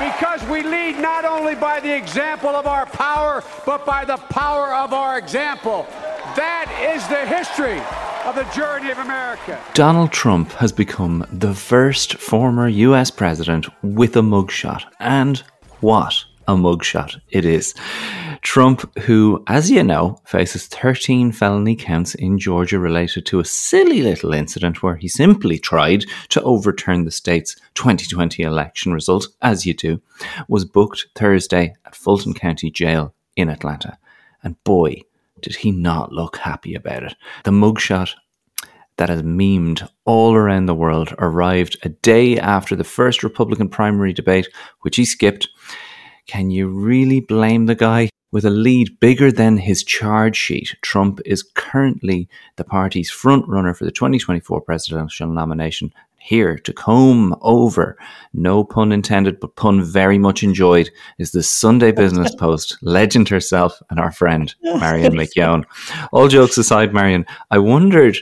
because we lead not only by the example of our power, but by the power of our example. That is the history of the journey of America. Donald Trump has become the first former US president with a mugshot. And what a mugshot it is. Trump, who, as you know, faces 13 felony counts in Georgia related to a silly little incident where he simply tried to overturn the state's 2020 election result, as you do, was booked Thursday at Fulton County Jail in Atlanta. And boy, did he not look happy about it. The mugshot that has memed all around the world arrived a day after the first Republican primary debate, which he skipped. Can you really blame the guy? With a lead bigger than his charge sheet, Trump is currently the party's frontrunner for the 2024 presidential nomination. Here to comb over, no pun intended, but pun very much enjoyed, is the Sunday Business Post legend herself and our friend, Marion McKeone. All jokes aside, Marion, I wondered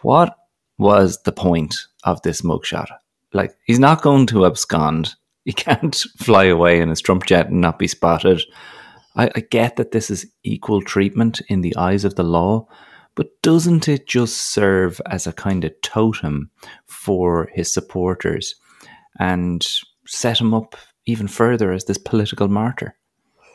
what was the point of this mugshot? Like, he's not going to abscond. He can't fly away in his Trump jet and not be spotted. I, I, get that this is equal treatment in the eyes of the law, but doesn't it just serve as a kind of totem for his supporters and set him up even further as this political martyr?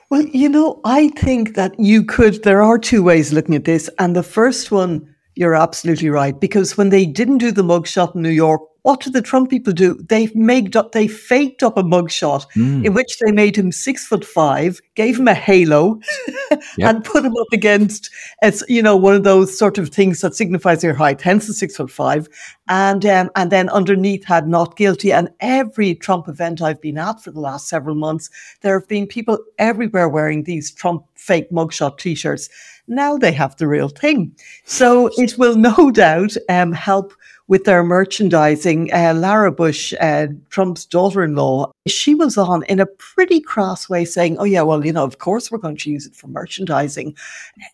Well, you know, I think that you could, there are two ways looking at this. And the first one, you're absolutely right, because when they didn't do the mugshot in New York, what did the Trump people do? They made up, they faked up a mugshot mm. in which they made him six foot five, gave him a halo, yep. and put him up against, it's you know one of those sort of things that signifies your height, hence the six foot five, and um, and then underneath had not guilty. And every Trump event I've been at for the last several months, there have been people everywhere wearing these Trump fake mugshot T-shirts. Now they have the real thing, so it will no doubt um, help with their merchandising. Uh, Laura Bush, uh, Trump's daughter in law, she was on in a pretty cross way saying, Oh, yeah, well, you know, of course we're going to use it for merchandising.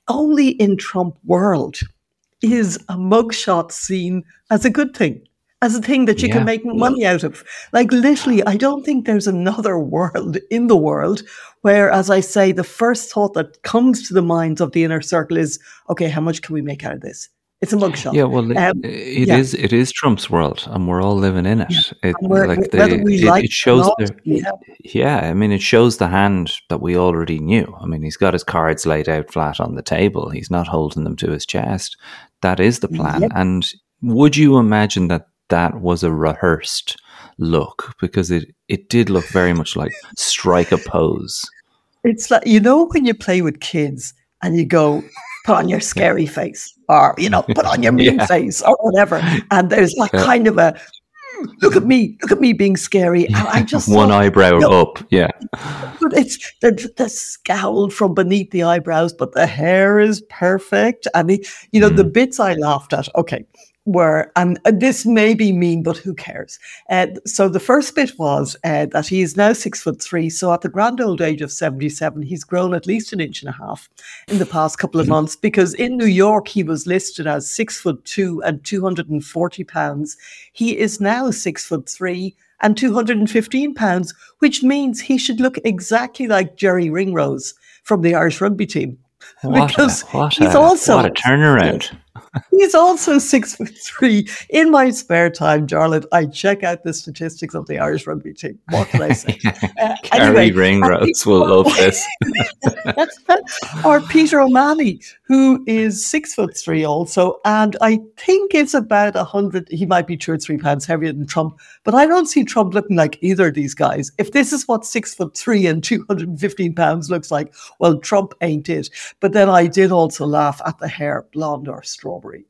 Only in Trump world is a mugshot seen as a good thing. As a thing that you yeah. can make money out of. Like, literally, I don't think there's another world in the world where, as I say, the first thought that comes to the minds of the inner circle is, okay, how much can we make out of this? It's a mugshot. Yeah, well, um, it yeah. is. It is Trump's world, and we're all living in it. Yeah. It, like the, it, like it, shows the. Yeah. yeah, I mean, it shows the hand that we already knew. I mean, he's got his cards laid out flat on the table. He's not holding them to his chest. That is the plan. Yep. And would you imagine that that was a rehearsed look? Because it it did look very much like strike a pose. It's like you know when you play with kids and you go put on your scary face or, you know, put on your mean yeah. face or whatever. And there's like yeah. kind of a, hmm, look at me, look at me being scary. And I just one thought, eyebrow you know, up, yeah. But it's the, the scowl from beneath the eyebrows, but the hair is perfect. And the, you know, mm. the bits I laughed at. Okay, were, and this may be mean, but who cares? Uh, so the first bit was uh, that he is now six foot three. So at the grand old age of 77, he's grown at least an inch and a half in the past couple of months because in New York, he was listed as six foot two and 240 pounds. He is now six foot three and 215 pounds, which means he should look exactly like Jerry Ringrose from the Irish rugby team. What because a, what he's a, also what a turnaround. He's also six foot three. In my spare time, Jarlath, I check out the statistics of the Irish rugby team. What can I say? uh, Kerry anyway, Ringrose will love this. or Peter O'Mahony, who is six foot three also, and I think it's about a hundred. He might be two or three pounds heavier than Trump, but I don't see Trump looking like either of these guys. If this is what six foot three and two hundred and fifteen pounds looks like, well, Trump ain't it. But then I did also laugh at the hair, blonde or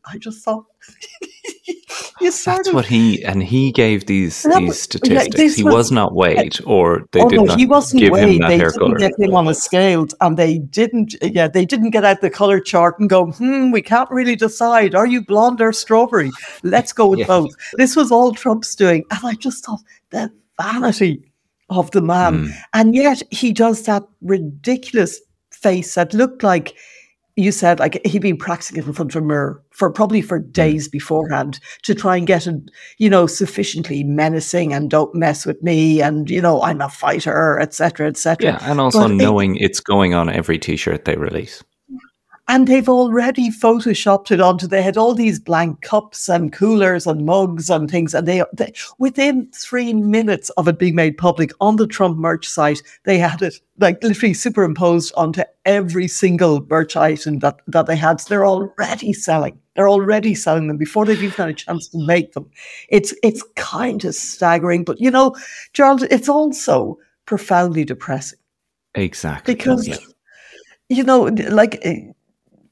I just thought. That's of, what he and he gave these these statistics. Yeah, he was, was, not weighed, or they did oh did no, not he wasn't give weighed. him that they hair didn't color. Get him on a scale, and they didn't. Yeah, they didn't get out the color chart and go, "Hmm, we can't really decide. Are you blonde or strawberry? Let's go with yeah. both." This was all Trump's doing, and I just thought the vanity of the man, mm. and yet he does that ridiculous face that looked like you said like he'd been practicing it in front of a mirror for probably for hmm. days beforehand to try and get it, you know, sufficiently menacing and don't mess with me and you know I'm a fighter, etc., etc. Yeah, and also but knowing it, it's going on every T-shirt they release and they've already photoshopped it onto they had all these blank cups and coolers and mugs and things and they, they, within three minutes of it being made public on the trump merch site they had it like literally superimposed onto every single merch item that, that they had. So they're already selling. They're already selling them before they've even had a chance to make them. It's it's kind of staggering but you know charles it's also profoundly depressing. Exactly. Because yeah. you know like eh,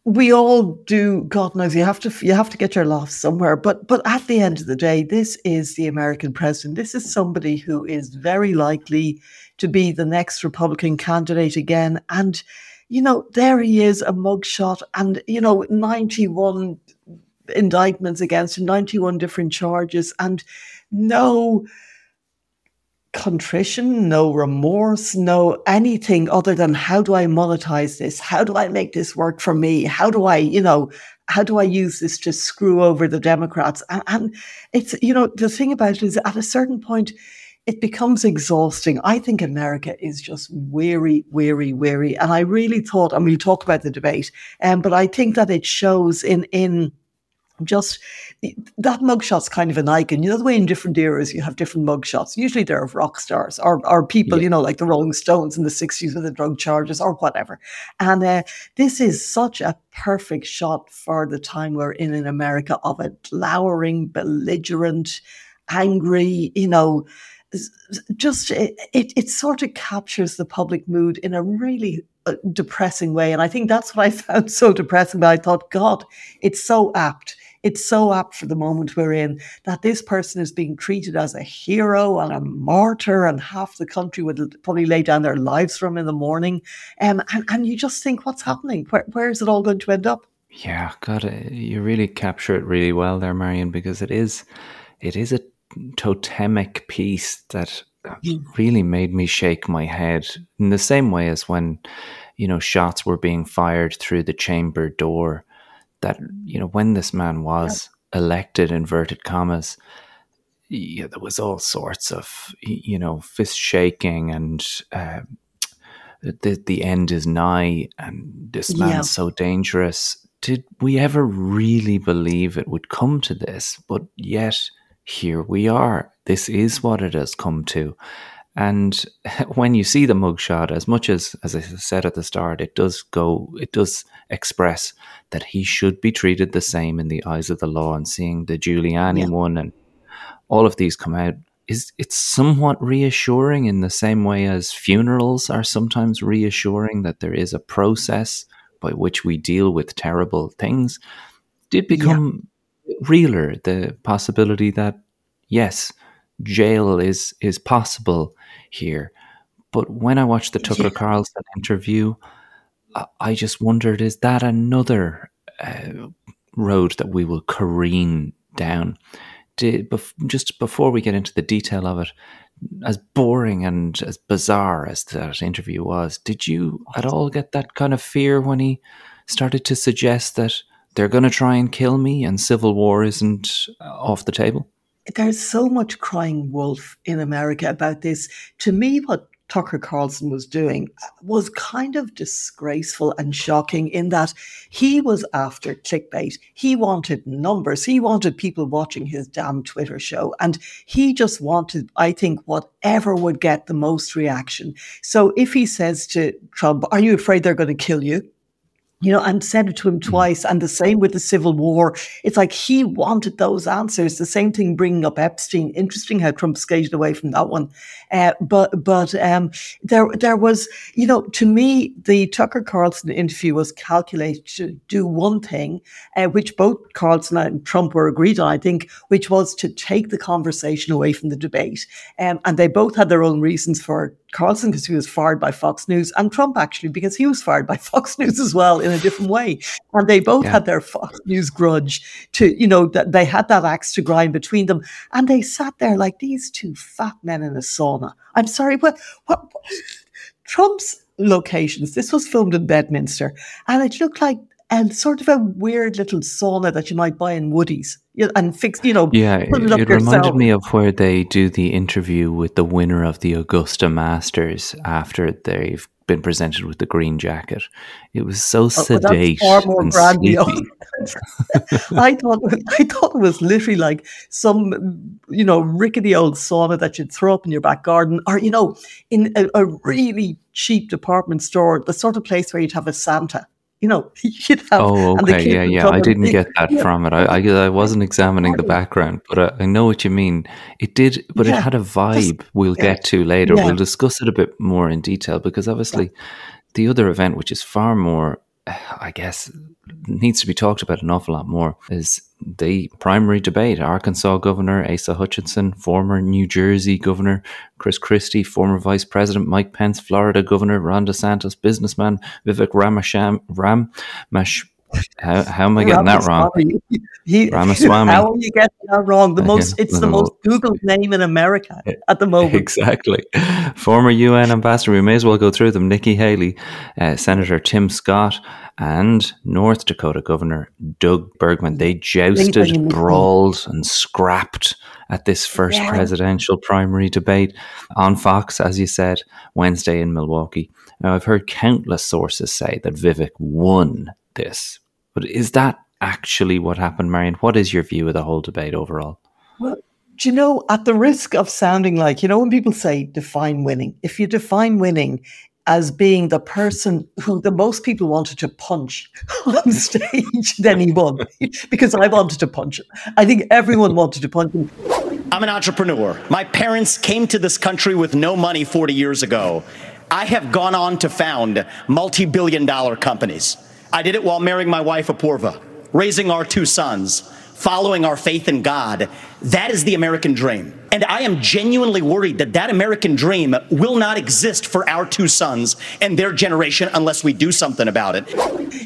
we all do god knows you have to you have to get your laughs somewhere. But but at the end of the day this is the american president. This is somebody who is very likely to be the next republican candidate again. And you know there he is a mugshot and you know 91 indictments against him 91 different charges. And no contrition, no remorse, no anything other than how do I monetize this? How do I make this work for me? How do I, you know, how do I use this to screw over the Democrats? And, and it's, you know, the thing about it is at a certain point, it becomes exhausting. I think America is just weary, weary, weary. And I really thought, and we'll talk about the debate, um, but I think that it shows in, in, just that mugshot's kind of an icon. You know the way in different eras you have different mugshots. Usually they're of rock stars or, or people, yeah. you know, like the Rolling Stones in the 60s with the drug charges or whatever. And uh, this is such a perfect shot for the time we're in in America of a glowering, belligerent, angry, you know, just it, it, it sort of captures the public mood in a really uh, depressing way. And I think that's what I found so depressing. But I thought, God, it's so apt it's so apt for the moment we're in that this person is being treated as a hero and a martyr, and half the country would probably lay down their lives for him in the morning. Um, and, and you just think, what's happening? Where, where is it all going to end up? Yeah, God, uh, you really capture it really well there, Marion, because it is, it is a totemic piece that mm. really made me shake my head in the same way as when, you know, shots were being fired through the chamber door that you know when this man was elected, inverted commas, yeah, there was all sorts of you know fist shaking and uh, the the end is nigh and this man's yeah. so dangerous. Did we ever really believe it would come to this? But yet here we are. This is what it has come to. And when you see the mugshot, as much as as I said at the start, it does go, it does express that he should be treated the same in the eyes of the law. And seeing the Giuliani yeah. one and all of these come out is it's somewhat reassuring in the same way as funerals are sometimes reassuring that there is a process by which we deal with terrible things. Did become yeah. realer the possibility that yes, jail is is possible here. But when I watched the Tucker yeah. Carlson interview, I just wondered: is that another uh, road that we will careen down? Did, bef- just before we get into the detail of it, as boring and as bizarre as that interview was, did you at all get that kind of fear when he started to suggest that they're going to try and kill me and civil war isn't off the table? There's so much crying wolf in America about this. To me, what Tucker Carlson was doing uh, was kind of disgraceful and shocking in that he was after clickbait. He wanted numbers. He wanted people watching his damn Twitter show. And he just wanted, I think, whatever would get the most reaction. So if he says to Trump, Are you afraid they're going to kill you? You know, and said it to him mm. twice. And the same with the Civil War. It's like he wanted those answers. The same thing bringing up Epstein. Interesting how Trump skated away from that one. Uh, but but um, there there was, you know, to me, the Tucker Carlson interview was calculated to do one thing, uh, which both Carlson and Trump were agreed on, I think, which was to take the conversation away from the debate. Um, and they both had their own reasons for Carlson because he was fired by Fox News, and Trump actually because he was fired by Fox News as well in a different way. And they both yeah. had their Fox News grudge to, you know, that they had that axe to grind between them. And they sat there like these two fat men in a sauna. I'm sorry, what, what, what Trump's locations, this was filmed in Bedminster, and it looked like and sort of a weird little sauna that you might buy in Woodies and fix, you know, yeah, it, it reminded me of where they do the interview with the winner of the Augusta Masters after they've been presented with the green jacket. It was so oh, sedate and sleepy. I thought I thought it was literally like some you know rickety old sauna that you'd throw up in your back garden, or you know, in a, a really cheap department store, the sort of place where you'd have a Santa you know, you'd have. Oh, okay, yeah, yeah. I didn't get that yeah. from it. I, I, I wasn't examining the background, but I, I, know what you mean. It did, but yeah. it had a vibe. We'll yeah. get to later. We'll discuss it a bit more in detail because obviously, the other event, which is far more I guess, needs to be talked about an awful lot more is the primary debate. Arkansas Governor Asa Hutchinson, former New Jersey Governor Chris Christie, former Vice President Mike Pence, Florida Governor Ron DeSantis, businessman Vivek Ramasham, Ram, Mash, how, how am I getting that wrong? He, Ramaswamy. How are you getting that wrong? The most it's the most Googled name in America at the moment. Exactly. Former UN ambassador. We may as well go through them. Nikki Haley, uh, Senator Tim Scott, and North Dakota Governor Doug Burgum. They jousted, brawled, and scrapped at this first yeah. presidential primary debate on Fox, as you said, Wednesday in Milwaukee. Now, I've heard countless sources say that Vivek won this. But is that actually what happened, Marion? What is your view of the whole debate overall? Well, do you know, at the risk of sounding like, you know, when people say define winning, if you define winning as being the person who the most people wanted to punch on stage, then he won. because I wanted to punch him. I think everyone wanted to punch him. I'm an entrepreneur. My parents came to this country with no money 40 years ago. I have gone on to found multi billion dollar companies. I did it while marrying my wife, Apoorva, raising our two sons, following our faith in God. That is the American dream. And I am genuinely worried that that American dream will not exist for our two sons and their generation unless we do something about it.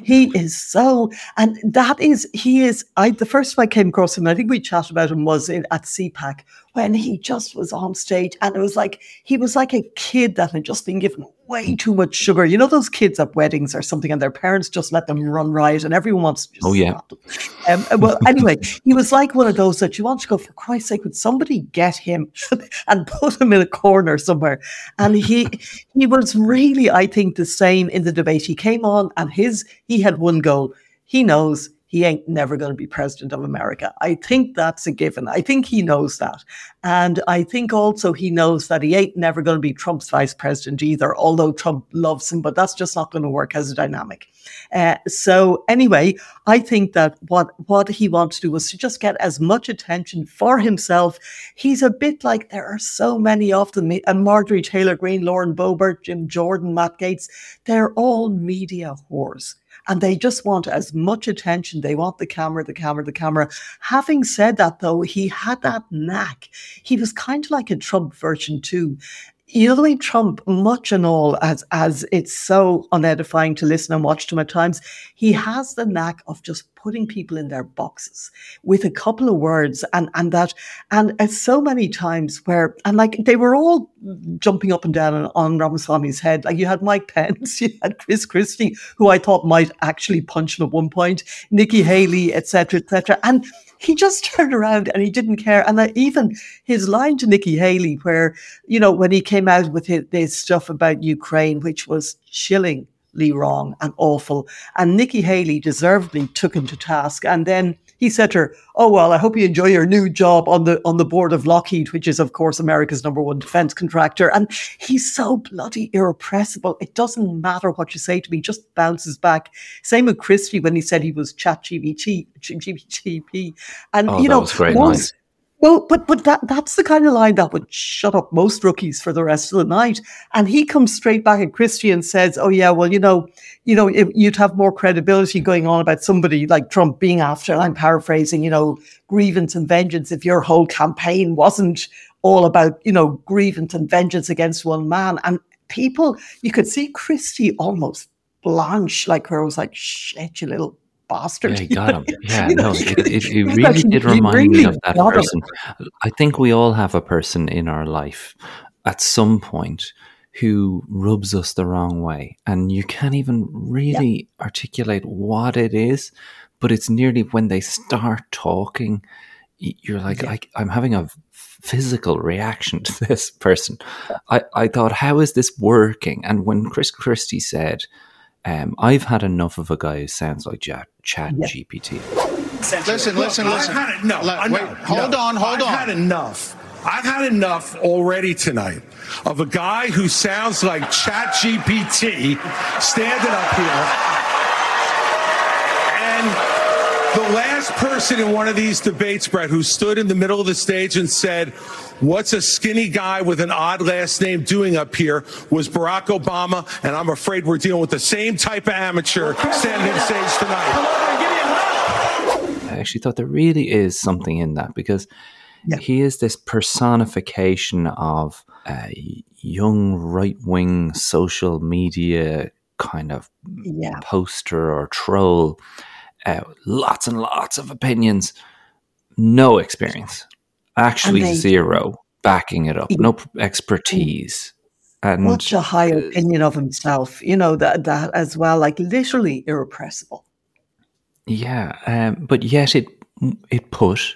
He is so, and that is, he is, I, the first time I came across him, I think we chatted about him was in, at CPAC when he just was on stage and it was like, he was like a kid that had just been given way too much sugar. You know, those kids at weddings or something and their parents just let them run riot and everyone wants to Oh, yeah. Um, well, anyway, he was like one of those that you want to go, for Christ's sake, would somebody get him and put him in a corner somewhere? And he, he was really, I think, the same in the debate. He came on and his, he had one goal. He knows he ain't never going to be president of America. I think that's a given. I think he knows that. And I think also he knows that he ain't never going to be Trump's vice president either, although Trump loves him, but that's just not going to work as a dynamic. Uh, so anyway, I think that what, what he wants to do was to just get as much attention for himself. He's a bit like there are so many of them, and Marjorie Taylor Greene, Lauren Boebert, Jim Jordan, Matt Gaetz, they're all media whores and they just want as much attention. They want the camera, the camera, the camera. Having said that, though, he had that knack. He was kind of like a Trump version too. You way Trump, much and all, as as it's so unedifying to listen and watch to him at times, he has the knack of just putting people in their boxes with a couple of words and, and that, and so many times where, and like they were all jumping up and down on, on Ramaswamy's head. Like you had Mike Pence, you had Chris Christie, who I thought might actually punch him at one point, Nikki Haley, etc., etc. And he just turned around and he didn't care. And even his line to Nikki Haley, where, you know, when he came out with his, his stuff about Ukraine, which was chilling wrong and awful. And Nikki Haley deservedly took him to task. And then he said to her, "Oh well, I hope you enjoy your new job on the on the board of Lockheed, which is of course America's number one defense contractor." And he's so bloody irrepressible. It doesn't matter what you say to me; just bounces back. Same with Christie when he said he was Chat GPT, GBTP, and oh, you know, once, well, but but that that's the kind of line that would shut up most rookies for the rest of the night. And he comes straight back at Christie and says, "Oh yeah, well you know, you know, you'd have more credibility going on about somebody like Trump being after." And I'm paraphrasing, you know, grievance and vengeance. If your whole campaign wasn't all about you know grievance and vengeance against one man, and people, you could see Christie almost blanch, like it was like, "Shit, you little bastard. Yeah, he got him. Yeah, no, it, it, it really did remind really me of that person. Him. I think we all have a person in our life at some point who rubs us the wrong way. And you can't even really yeah. articulate what it is, but it's nearly when they start talking, you're like, yeah. I, am having a physical reaction to this person. I, I thought, how is this working? And when Chris Christie said, um, I've had enough of a guy who sounds like Chat, Chat yeah. GPT. Listen, listen, listen. Had, no, Let, wait, hold no, on, hold I've on. I've had enough. I've had enough already tonight of a guy who sounds like Chat GPT standing up here. And the last person in one of these debates, Brett, who stood in the middle of the stage and said, What's a skinny guy with an odd last name doing up here was Barack Obama, and I'm afraid we're dealing with the same type of amateur standing on stage tonight. I actually thought there really is something in that because yeah. he is this personification of a young right wing social media kind of yeah. poster or troll. Uh, lots and lots of opinions, no experience. Actually they, zero backing it up, no expertise. And such a high opinion of himself, you know, that that as well, like literally irrepressible. Yeah, um, but yet it it put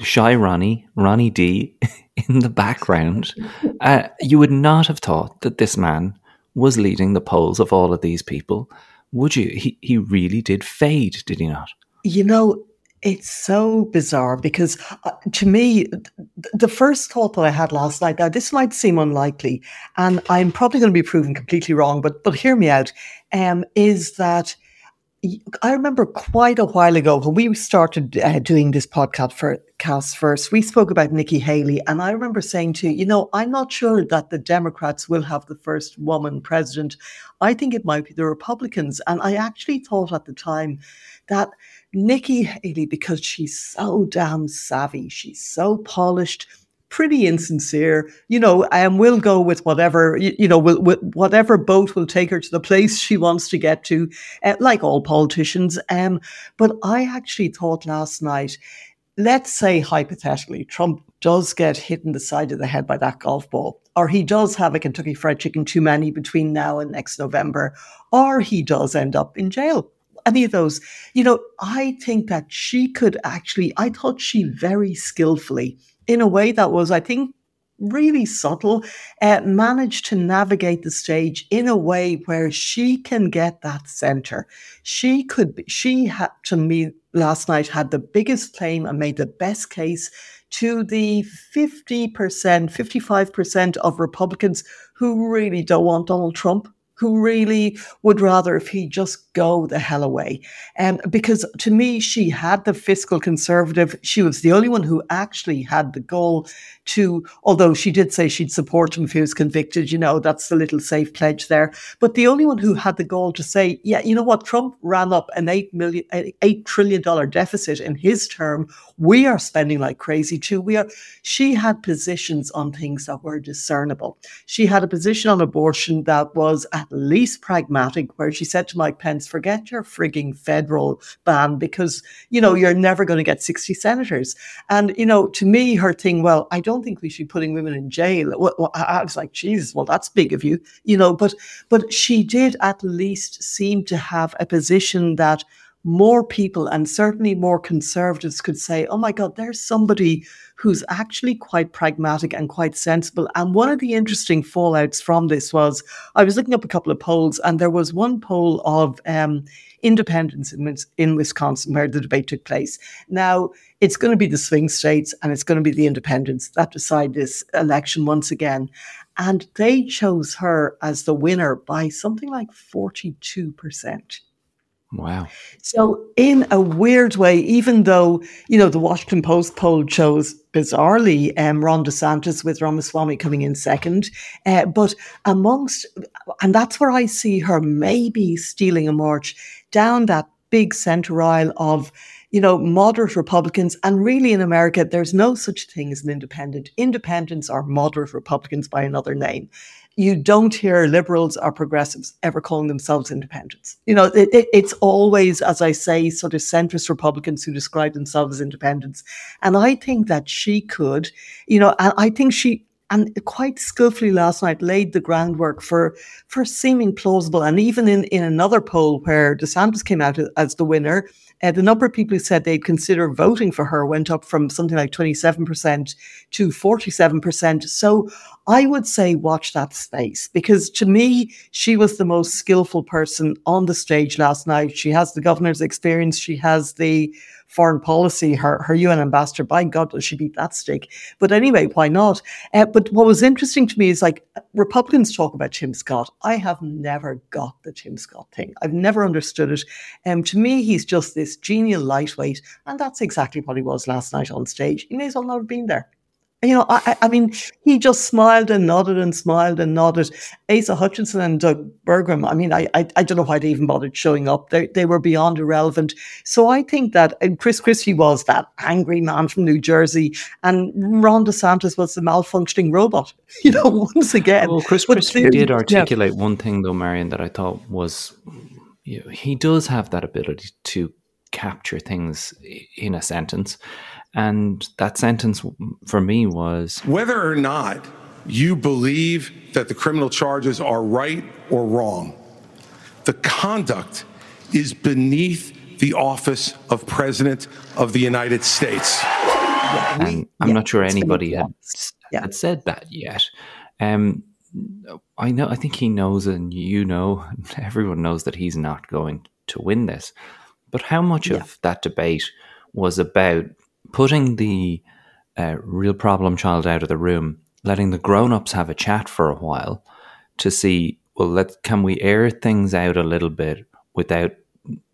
shy Ronnie, Ronnie D, in the background. Uh, you would not have thought that this man was leading the polls of all of these people, would you? He he really did fade, did he not? You know, it's so bizarre because uh, to me, th- the first thought that I had last night, now this might seem unlikely, and I'm probably going to be proven completely wrong, but, but hear me out, um, is that I remember quite a while ago when we started uh, doing this podcast for cast first, we spoke about Nikki Haley, and I remember saying to you, you know, I'm not sure that the Democrats will have the first woman president. I think it might be the Republicans, and I actually thought at the time that Nikki Haley, because she's so damn savvy, she's so polished, pretty insincere, you know, and we'll go with whatever, you, you know, will, will, whatever boat will take her to the place she wants to get to, uh, like all politicians. Um, but I actually thought last night, let's say hypothetically, Trump does get hit in the side of the head by that golf ball, or he does have a Kentucky Fried Chicken too many between now and next November, or he does end up in jail any of those. You know, I think that she could actually, I thought she very skillfully, in a way that was, I think, really subtle, uh, managed to navigate the stage in a way where she can get that center. She could, be, she had to me last night had the biggest claim and made the best case to the 50%, 55% of Republicans who really don't want Donald Trump who really would rather if he just go the hell away. Um, because to me, she had the fiscal conservative. She was the only one who actually had the goal to, although she did say she'd support him if he was convicted, you know, that's the little safe pledge there. But the only one who had the goal to say, yeah, you know what, Trump ran up an eight million, eight trillion dollar deficit in his term. We are spending like crazy too. We are. She had positions on things that were discernible. She had a position on abortion that was a at least pragmatic, where she said to Mike Pence, forget your frigging federal ban because, you know, you're never going to get 60 senators. And, you know, to me, her thing, well, I don't think we should be putting women in jail. Well, I was like, Jesus, well, that's big of you, you know, but, but she did at least seem to have a position that more people and certainly more conservatives could say, oh my God, there's somebody who's actually quite pragmatic and quite sensible. And one of the interesting fallouts from this was I was looking up a couple of polls, and there was one poll of um, independents in, in Wisconsin where the debate took place. Now, it's going to be the swing states and it's going to be the independents that decide this election once again. And they chose her as the winner by something like 42%. Wow. So, in a weird way, even though, you know, the Washington Post poll shows bizarrely um, Ron DeSantis with Ramaswamy coming in second, uh, but amongst, and that's where I see her maybe stealing a march down that big center aisle of, you know, moderate Republicans. And really in America, there's no such thing as an independent. Independents are moderate Republicans by another name you don't hear liberals or progressives ever calling themselves independents. You know, it, it, it's always, as I say, sort of centrist Republicans who describe themselves as independents. And I think that she could, you know, and I think she, and quite skillfully last night laid the groundwork for for seeming plausible. And even in, in another poll where DeSantis came out as the winner, uh, the number of people who said they'd consider voting for her went up from something like 27% to 47%. So I would say watch that space because to me, she was the most skillful person on the stage last night. She has the governor's experience, she has the foreign policy, her, her UN ambassador. By God, does she beat that stick? But anyway, why not? Uh, but what was interesting to me is like Republicans talk about Tim Scott. I have never got the Tim Scott thing. I've never understood it. Um, to me, he's just this genial lightweight, and that's exactly what he was last night on stage. He may as well not have been there you know, I, I mean, he just smiled and nodded and smiled and nodded. Asa Hutchinson and Doug Burgum, I mean, I, I, I don't know why they even bothered showing up. They, they were beyond irrelevant. So I think that and Chris Christie was that angry man from New Jersey, and Ron DeSantis was the malfunctioning robot. You know, once again. Well, Chris Christie did articulate yeah. one thing, though, Marion, that I thought was you know, he does have that ability to capture things in a sentence. And that sentence for me was whether or not you believe that the criminal charges are right or wrong, the conduct is beneath the office of President of the United States. and I'm yeah, not sure anybody had, yeah. had said that yet. Um, I know. I think he knows, and you know, everyone knows that he's not going to win this. But how much yeah. of that debate was about putting the uh, real problem child out of the room, letting the grown-ups have a chat for a while to see, well, let can we air things out a little bit without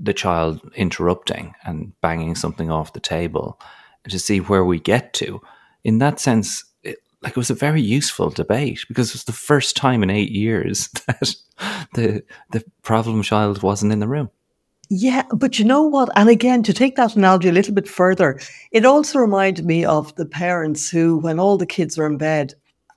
the child interrupting and banging something off the table to see where we get to. In that sense, it, like it was a very useful debate because it was the first time in eight years that the the problem child wasn't in the room. Yeah, but you know what? And again, to take that analogy a little bit further, it also reminded me of the parents who, when all the kids are in bed,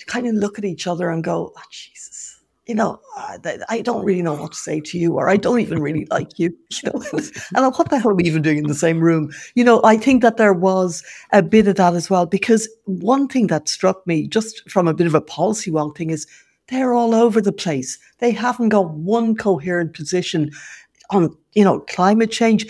kind of look at each other and go, oh, Jesus, you know, I don't really know what to say to you, or I don't even really like you, you know, and what the hell are we even doing in the same room? You know, I think that there was a bit of that as well, because one thing that struck me just from a bit of a policy wonk thing is they're all over the place. They haven't got one coherent position on you know climate change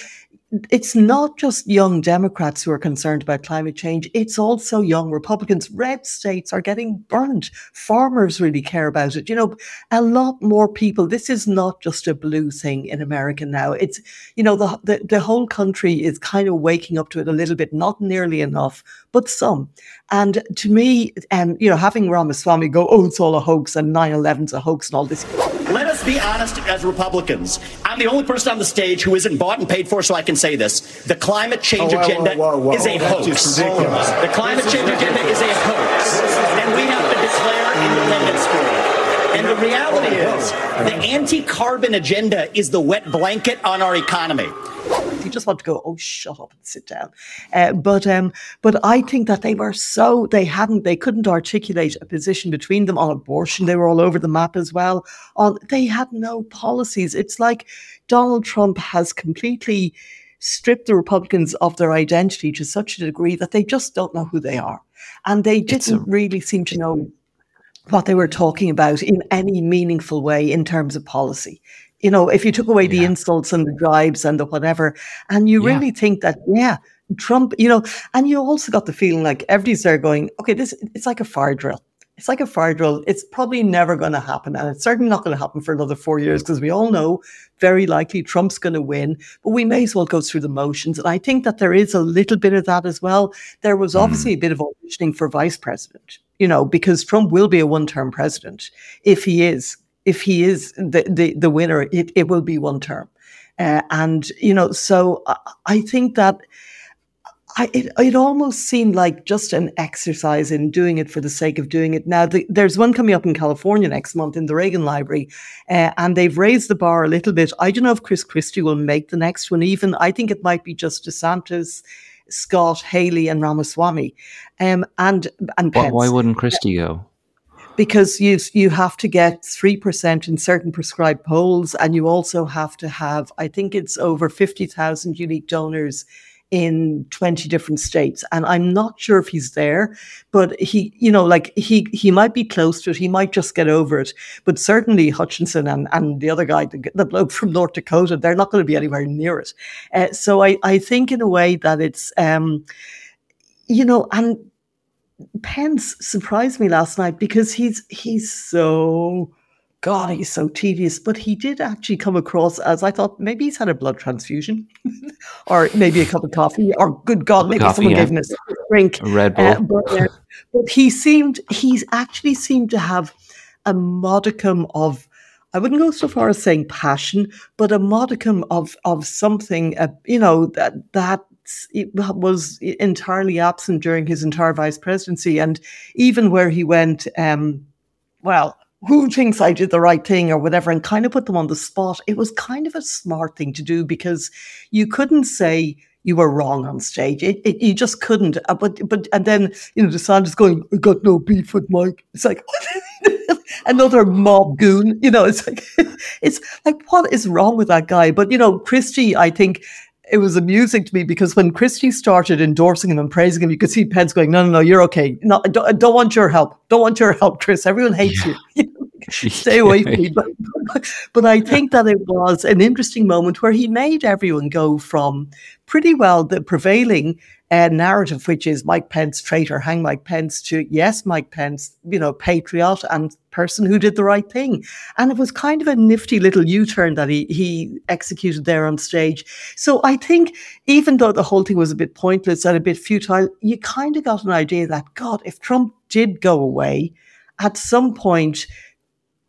it's not just young Democrats who are concerned about climate change. It's also young Republicans. Red states are getting burned. Farmers really care about it. You know, a lot more people. This is not just a blue thing in America now. It's, you know, the, the, the whole country is kind of waking up to it a little bit, not nearly enough, but some. And to me, um, you know, having Ramaswamy go, oh, it's all a hoax and 9 11's a hoax and all this. Let us be honest as Republicans. I'm the only person on the stage who isn't bought and paid for, so I can say this. The climate change oh, agenda is a hoax. The climate change agenda is a hoax. And we have to declare independence for it. And the reality is, the anti carbon agenda is the wet blanket on our economy. You just want to go, oh, shut up and sit down. Uh, but um, but I think that they were so they hadn't they couldn't articulate a position between them on abortion. They were all over the map as well. On they had no policies. It's like Donald Trump has completely stripped the Republicans of their identity to such a degree that they just don't know who they are, and they didn't a- really seem to know what they were talking about in any meaningful way in terms of policy. You know, if you took away yeah. the insults and the jibes and the whatever, and you yeah. really think that, yeah, Trump, you know, and you also got the feeling like everybody's there going, okay, this it's like a fire drill. It's like a fire drill. It's probably never going to happen. And it's certainly not going to happen for another four years because we all know very likely Trump's going to win, but we may as well go through the motions. And I think that there is a little bit of that as well. There was obviously mm. a bit of auditioning for vice president you know, because Trump will be a one-term president if he is if he is the the, the winner. It it will be one term, uh, and you know, so I, I think that. I, it, it almost seemed like just an exercise in doing it for the sake of doing it. Now, the, there's one coming up in California next month in the Reagan Library, uh, and they've raised the bar a little bit. I don't know if Chris Christie will make the next one even. I think it might be just DeSantis, Scott, Haley, and Ramaswamy. Um, and and Pence. Why wouldn't Christie go? Because you you have to get three percent in certain prescribed polls, and you also have to have I think it's over fifty thousand unique donors in 20 different states and i'm not sure if he's there but he you know like he he might be close to it he might just get over it but certainly hutchinson and and the other guy the, the bloke from north dakota they're not going to be anywhere near it. Uh, so i i think in a way that it's um you know and pence surprised me last night because he's he's so God, he's so tedious. But he did actually come across as I thought maybe he's had a blood transfusion or maybe a cup of coffee or good God, maybe coffee, someone yeah. gave him a drink. A Red Bull. Uh, but, uh, but he seemed, he's actually seemed to have a modicum of, I wouldn't go so far as saying passion, but a modicum of, of something, uh, you know, that, that was entirely absent during his entire vice presidency. And even where he went, um, well, who thinks I did the right thing or whatever, and kind of put them on the spot. It was kind of a smart thing to do because you couldn't say you were wrong on stage. It, it, you just couldn't. Uh, but but and then you know the sound is going, I got no beef with Mike. It's like another mob goon. You know, it's like it's like what is wrong with that guy? But you know, Christie, I think it was amusing to me because when Christie started endorsing him and praising him, you could see Pence going, "No, no, no, you're okay. No, I don't, I don't want your help. Don't want your help, Chris. Everyone hates yeah. you. Stay away from me." But, but I think that it was an interesting moment where he made everyone go from pretty well the prevailing uh, narrative, which is Mike Pence traitor, hang Mike Pence, to yes, Mike Pence, you know, patriot and person who did the right thing. And it was kind of a nifty little U-turn that he he executed there on stage. So I think even though the whole thing was a bit pointless and a bit futile, you kind of got an idea that God, if Trump did go away, at some point,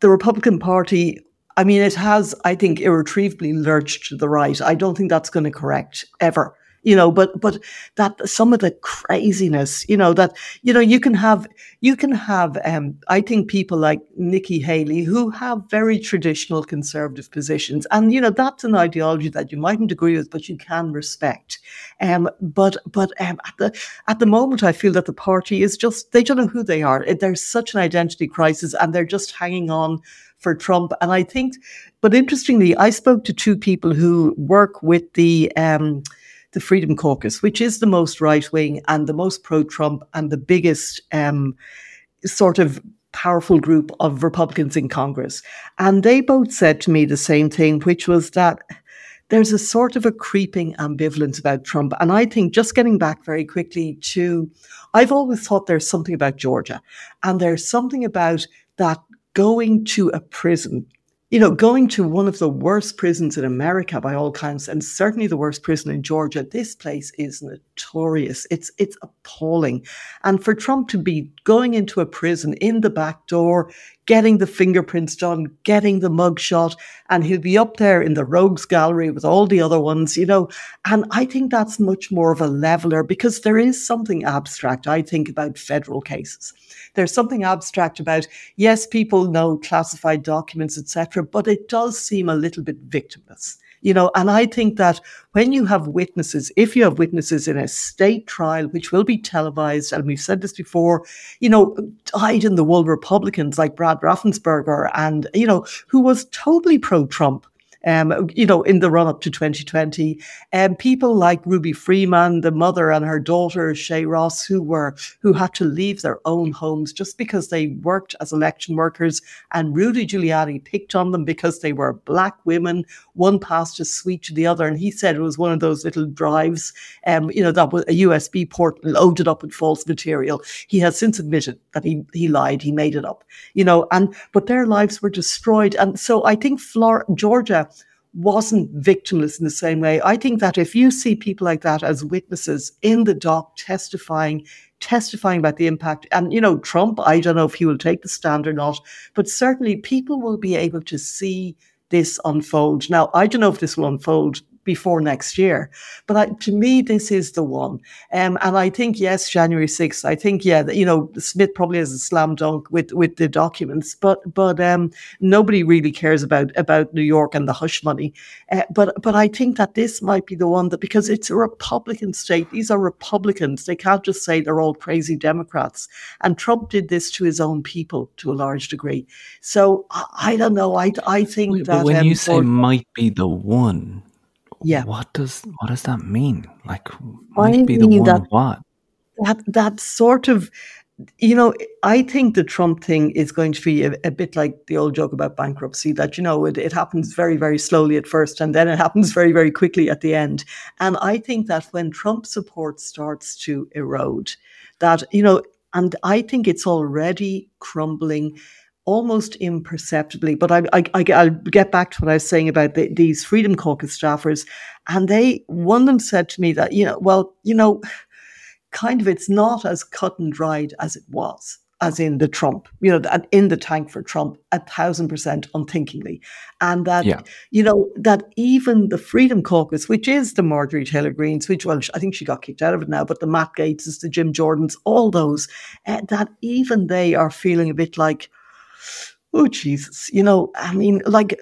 the Republican Party I mean, it has, I think, irretrievably lurched to the right. I don't think that's going to correct ever you know but but that some of the craziness you know that you know you can have you can have um i think people like nikki haley who have very traditional conservative positions and you know that's an ideology that you mightn't agree with but you can respect um but but um, at the at the moment i feel that the party is just they don't know who they are there's such an identity crisis and they're just hanging on for Trump. And I think, but interestingly, I spoke to two people who work with the um, the Freedom Caucus, which is the most right wing and the most pro Trump and the biggest um, sort of powerful group of Republicans in Congress. And they both said to me the same thing, which was that there's a sort of a creeping ambivalence about Trump. And I think just getting back very quickly to, I've always thought there's something about Georgia and there's something about that going to a prison you know, going to one of the worst prisons in America by all counts, and certainly the worst prison in Georgia, this place is notorious. It's it's appalling. And for Trump to be going into a prison in the back door, getting the fingerprints done, getting the mugshot, and he'll be up there in the rogues gallery with all the other ones, you know. And I think that's much more of a leveler because there is something abstract, I think, about federal cases. There's something abstract about, yes, people know classified documents, etc., but it does seem a little bit victimless you know and i think that when you have witnesses if you have witnesses in a state trial which will be televised and we've said this before you know dyed in the wool republicans like brad raffensperger and you know who was totally pro-trump um, you know, in the run up to 2020. And um, people like Ruby Freeman, the mother and her daughter, Shay Ross, who were, who had to leave their own homes just because they worked as election workers. And Rudy Giuliani picked on them because they were black women. One passed a sweet to the other. And he said it was one of those little drives, um, you know, that was a USB port loaded up with false material. He has since admitted that he, he lied, he made it up, you know, and, but their lives were destroyed. And so I think Florida, Georgia, wasn't victimless in the same way. I think that if you see people like that as witnesses in the dock testifying, testifying about the impact, and you know, Trump, I don't know if he will take the stand or not, but certainly people will be able to see this unfold. Now, I don't know if this will unfold before next year. But I, to me, this is the one. Um, and I think, yes, January 6th, I think, yeah, you know, Smith probably has a slam dunk with, with the documents, but, but, um, nobody really cares about, about New York and the hush money. Uh, but, but I think that this might be the one that, because it's a Republican state, these are Republicans. They can't just say they're all crazy Democrats. And Trump did this to his own people to a large degree. So I, I don't know. I, I think Wait, that. When um, you say might be the one, yeah. What does what does that mean? Like might be the one that- what? that that sort of you know i think the trump thing is going to be a, a bit like the old joke about bankruptcy that you know it, it happens very very slowly at first and then it happens very very quickly at the end and i think that when trump support starts to erode that you know and i think it's already crumbling almost imperceptibly. But I, I, I, will get back to what I was saying about the, these Freedom Caucus staffers. And they, one of them said to me that, you know, well, you know, kind of it's not as cut and dried as it was. As in the Trump, you know, in the tank for Trump, a thousand percent unthinkingly. And that, Yeah. you know, that even the Freedom Caucus, which is the Marjorie Taylor Greens, which, well, I think she got kicked out of it now, but the Matt Gaetzes, the Jim Jordans, all those, uh, that even they are feeling a bit like, oh jesus. You know i mean like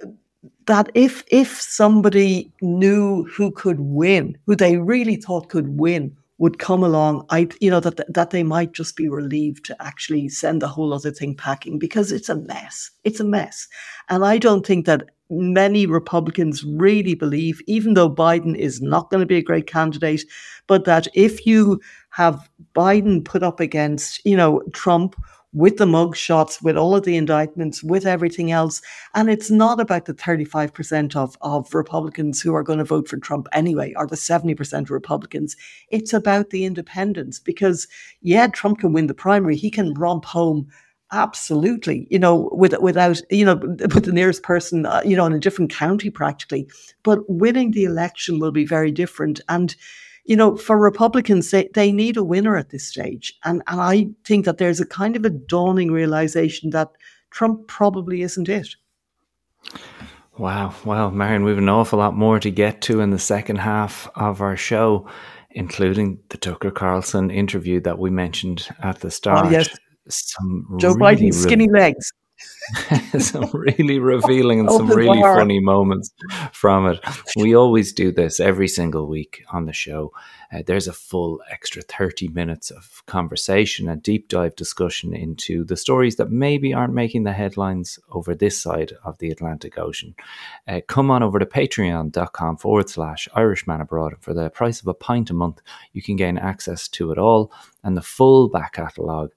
that if if somebody knew who could win who they really thought could win would come along i you know that that they might just be relieved to actually send the whole other thing packing because it's a mess. It's a mess. And i don't think that many republicans really believe even though biden is not going to be a great candidate but that if you have biden put up against you know trump with the mug shots, with all of the indictments, with everything else. And it's not about the 35% of, of Republicans who are going to vote for Trump anyway, or the 70% of Republicans. It's about the independents because, yeah, Trump can win the primary. He can romp home. Absolutely, you know, with, without, you know, with the nearest person, uh, you know, in a different county practically. But winning the election will be very different. And, you know, for Republicans, they, they need a winner at this stage. And, and I think that there's a kind of a dawning realization that Trump probably isn't it. Wow. Well, Marion, we have an awful lot more to get to in the second half of our show, including the Tucker Carlson interview that we mentioned at the start. Oh, yes. Some Joe really Biden's skinny legs. some really revealing and some really bar. funny moments from it. We always do this every single week on the show. Uh, there's a full extra 30 minutes of conversation and deep dive discussion into the stories that maybe aren't making the headlines over this side of the Atlantic Ocean. Uh, come on over to patreon.com forward slash Irishman Abroad. For the price of a pint a month, you can gain access to it all and the full back catalogue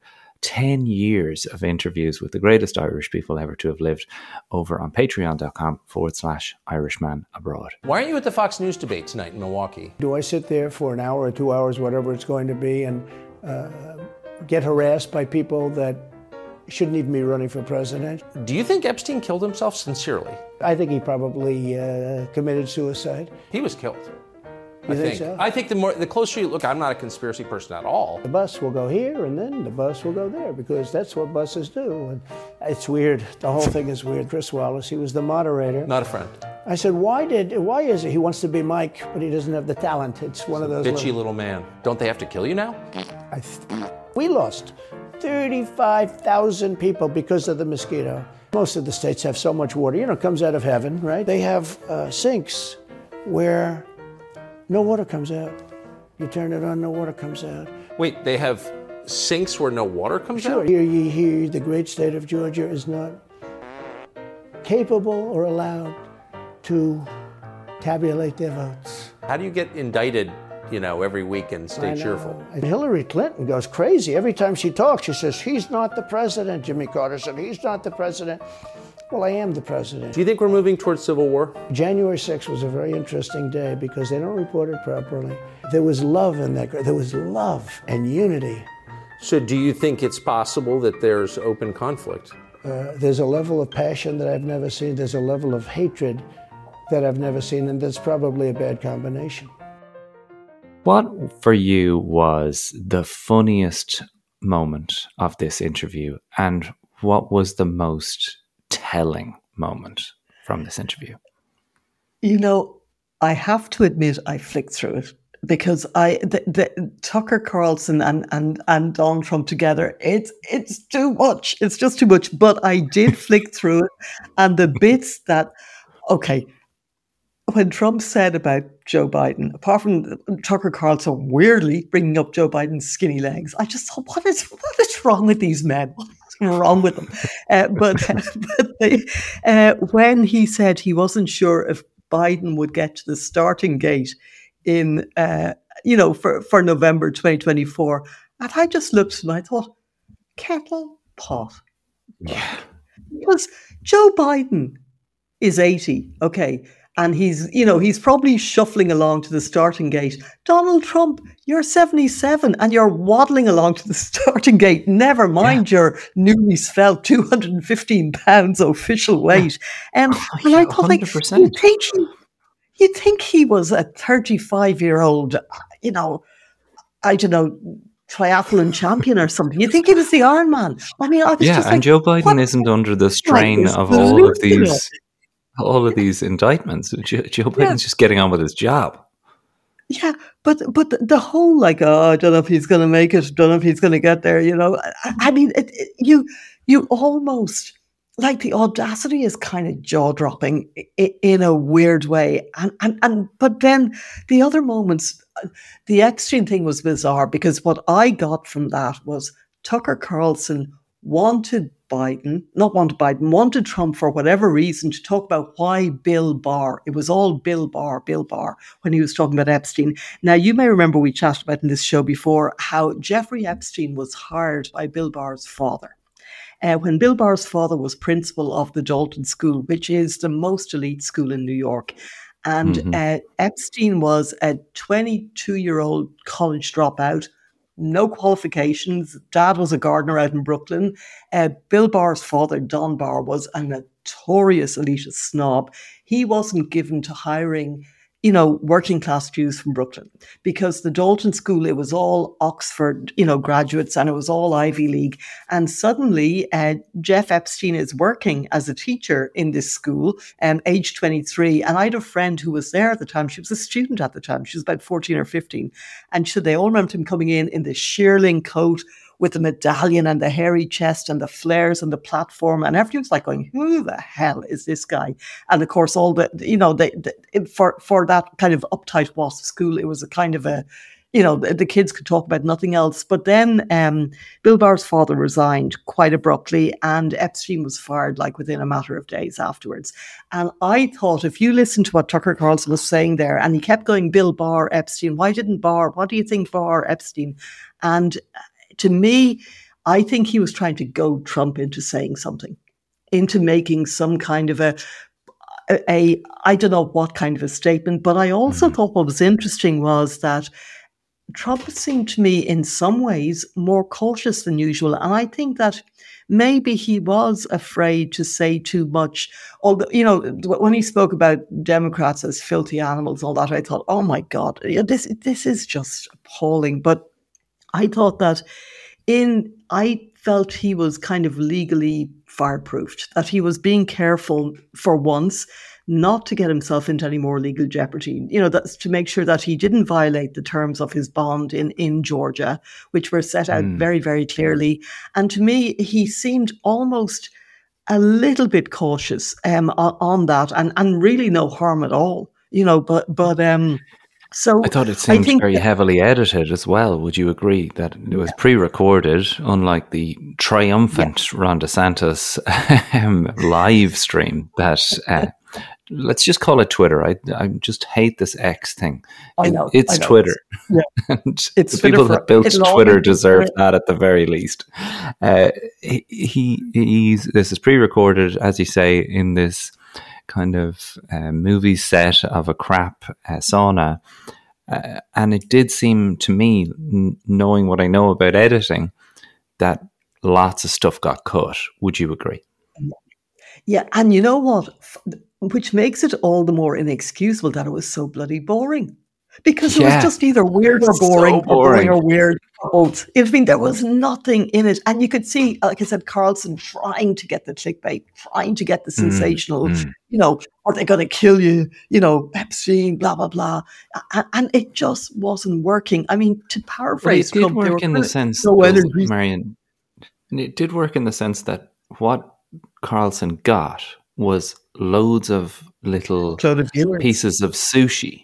10 years of interviews with the greatest Irish people ever to have lived over on patreon.com forward slash Irishman abroad. Why aren't you at the Fox News debate tonight in Milwaukee? Do I sit there for an hour or two hours, whatever it's going to be, and uh, get harassed by people that shouldn't even be running for president? Do you think Epstein killed himself sincerely? I think he probably uh, committed suicide. He was killed. You I think think. so? I think the more the closer you look, I'm not a conspiracy person at all. The bus will go here and then the bus will go there because that's what buses do. And it's weird. The whole thing is weird. Chris Wallace, he was the moderator. Not a friend. I said, why did, why is it he wants to be Mike, but he doesn't have the talent? It's one of those. Bitchy little man. Don't they have to kill you now? I th- we lost 35,000 people because of the mosquito. Most of the states have so much water, you know, it comes out of heaven, right? They have uh, sinks where no water comes out. You turn it on, no water comes out. Wait, they have sinks where no water comes Sure, out? here ye hear the great state of Georgia is not capable or allowed to tabulate their votes. How do you get indicted, you know, every week and stay cheerful? And Hillary Clinton goes crazy. Every time she talks, she says, He's not the president. Jimmy Carter said, He's not the president. Well, I am the president. Do you think we're moving towards civil war? January 6th was a very interesting day because they don't report it properly. There was love in that. There was love and unity. So, do you think it's possible that there's open conflict? Uh, there's a level of passion that I've never seen. There's a level of hatred that I've never seen, and that's probably a bad combination. What for you was the funniest moment of this interview, and what was the most telling moment from this interview? You know, I have to admit I flicked through it because I the, the Tucker Carlson and and and Donald Trump together. It's it's too much. It's just too much. But I did flick through it, and the bits that okay. When Trump said about Joe Biden, apart from Tucker Carlson weirdly bringing up Joe Biden's skinny legs, I just thought, what is what is wrong with these men? What wrong with them? Uh, but but they, uh, when he said he wasn't sure if Biden would get to the starting gate in, uh, you know, for, for November 2024. And I just looked and I thought, kettle pot. Yeah. Because Joe Biden is 80, okay, and he's, you know, he's probably shuffling along to the starting gate. Donald Trump, you're 77 and you're waddling along to the starting gate. Never mind your newly svelte 215 pounds official weight. Um, Oh, and I thought, like, 100%. you think he, you think he was a 35 year old, you know, I don't know, triathlon champion or something. You think he was the Iron Man? I mean, I Yeah, just and like, Joe Biden isn't under the strain of all of these all of these indictments. Joe, Joe Biden's just getting on with his job. Yeah, but but the- whole like, oh, I don't know if he's going to make it. Don't know if he's going to get there. You know, I, I mean, it, it- you you almost like the audacity is kind of jaw dropping in a weird way, and and and but then the other moments, uh, the Epstein thing was bizarre because what I got from that was Tucker Carlson wanted Biden, not wanted Biden, wanted Trump for whatever reason to talk about why Bill Barr. It was all Bill Barr, Bill Barr, when he was talking about Epstein. Now, you may remember we chatted about in this show before how Jeffrey Epstein was hired by Bill Barr's father. Uh, when Bill Barr's father was principal of the Dalton School, which is the most elite school in New York. And Mhm. uh, Epstein was a 22 year old college dropout, no qualifications. Dad was a gardener out in Brooklyn. Uh, Bill Barr's father, Don Barr, was a notorious elitist snob. He wasn't given to hiring, you know, working class Jews from Brooklyn because the Dalton School, it was all Oxford, you know, graduates and it was all Ivy League. And suddenly, uh, Jeff Epstein is working as a teacher in this school, um, age 23. And I had a friend who was there at the time. She was a student at the time. She was about 14 or 15. And she, they all remember him coming in in this shearling coat with the medallion and the hairy chest and the flares and the platform. And everyone's like going, who the hell is this guy? And of course, all the, you know, for, for that kind of uptight WASP school, it was a kind of a, you know, the, the kids could talk about nothing else. But then um, Bill Barr's father resigned quite abruptly, and Epstein was fired like within a matter of days afterwards. And I thought, if you listen to what Tucker Carlson was saying there, and he kept going, Bill Barr, Epstein, why didn't Barr? What do you think, Barr, Epstein? And to me, I think he was trying to goad Trump into saying something, into making some kind of a a, a I don't know what kind of a statement, but I also mm-hmm. thought what was interesting was that Trump seemed to me in some ways more cautious than usual. And I think that maybe he was afraid to say too much. Although, you know, when he spoke about Democrats as filthy animals, all that, I thought, oh my God, this, this is just appalling. But I thought that in, I felt he was kind of legally fireproofed, that he was being careful for once not to get himself into any more legal jeopardy. You know, that's to make sure that he didn't violate the terms of his bond in, in Georgia, which were set out mm. very, very clearly. And to me, he seemed almost a little bit cautious um, on, on that and, and really no harm at all. You know, but but um so I thought it seemed very heavily edited as well. Would you agree that it was yeah. pre-recorded, unlike the triumphant yeah. Ron DeSantis um, live stream that uh, let's just call it Twitter. I I just hate this X thing. I know it's I know. Twitter. Yeah. and it's the people that built Twitter deserve that at the very least. Uh, he, he he's this is pre-recorded, as you say, in this kind of uh, movie set of a crap uh, sauna. Uh, and it did seem to me, n- knowing what I know about editing, that lots of stuff got cut. Would you agree? Yeah, and you know what? Which makes it all the more inexcusable that it was so bloody boring. Because yeah. it was just either weird or boring, so boring. or boring or weird. Both. I mean, there was nothing in it, and you could see, like I said, Carlson trying to get the clickbait, trying to get the mm, sensational. Mm, mm. You know, are they going to kill you? You know, Epstein, blah blah blah, and, and it just wasn't working. I mean, to paraphrase, well, it did work in the sense, no Marion. It did work in the sense that what Carlson got was loads of little pieces of sushi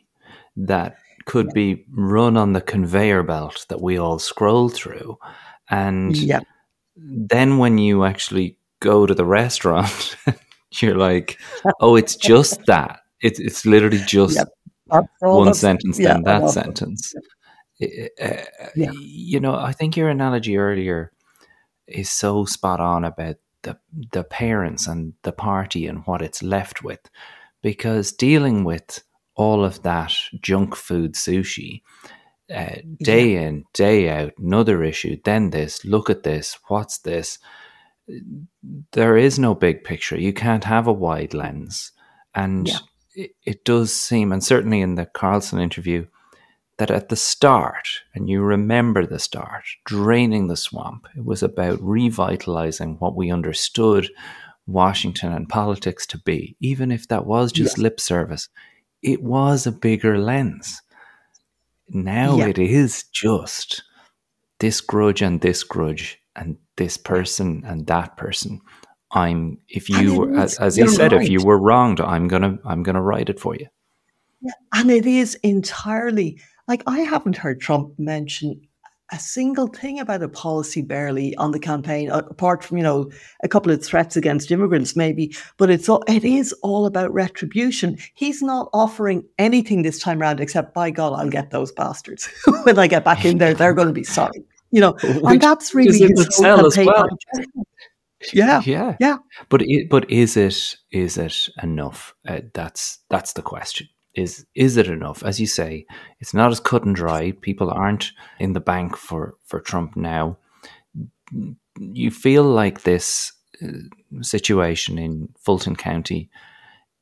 that could be run on the conveyor belt that we all scroll through. And yeah. then when you actually go to the restaurant, you're like, oh, it's just that. It's, it's literally just yep. one sentence, yeah, then that sentence. Uh, yeah. You know, I think your analogy earlier is so spot on about the the parents and the party and what it's left with, because dealing with all of that junk food sushi uh, day yeah. in day out another issue then this look at this what's this there is no big picture you can't have a wide lens and yeah. it, it does seem and certainly in the carlson interview that at the start, and you remember the start, draining the swamp, it was about revitalizing what we understood Washington and politics to be, even if that was just yes. lip service. It was a bigger lens. Now yeah. it is just this grudge and this grudge and this person and that person. I'm if you as, as he said, right. if you were wronged, I'm gonna I'm gonna write it for you. Yeah, and it is entirely like, I haven't heard Trump mention a single thing about a policy barely on the campaign, apart from you know a couple of threats against immigrants, maybe. But it's all it is all about retribution. He's not offering anything this time around, except by God, I'll get those bastards when I get back in there. They're going to be sorry, you know. Which and that's really his whole campaign. Well. Yeah, yeah, yeah. But it, but is it is it enough? Uh, that's that's the question is is it enough? As you say, it's not as cut and dry. People aren't in the bank for for Trump now. You feel like this uh, situation in Fulton County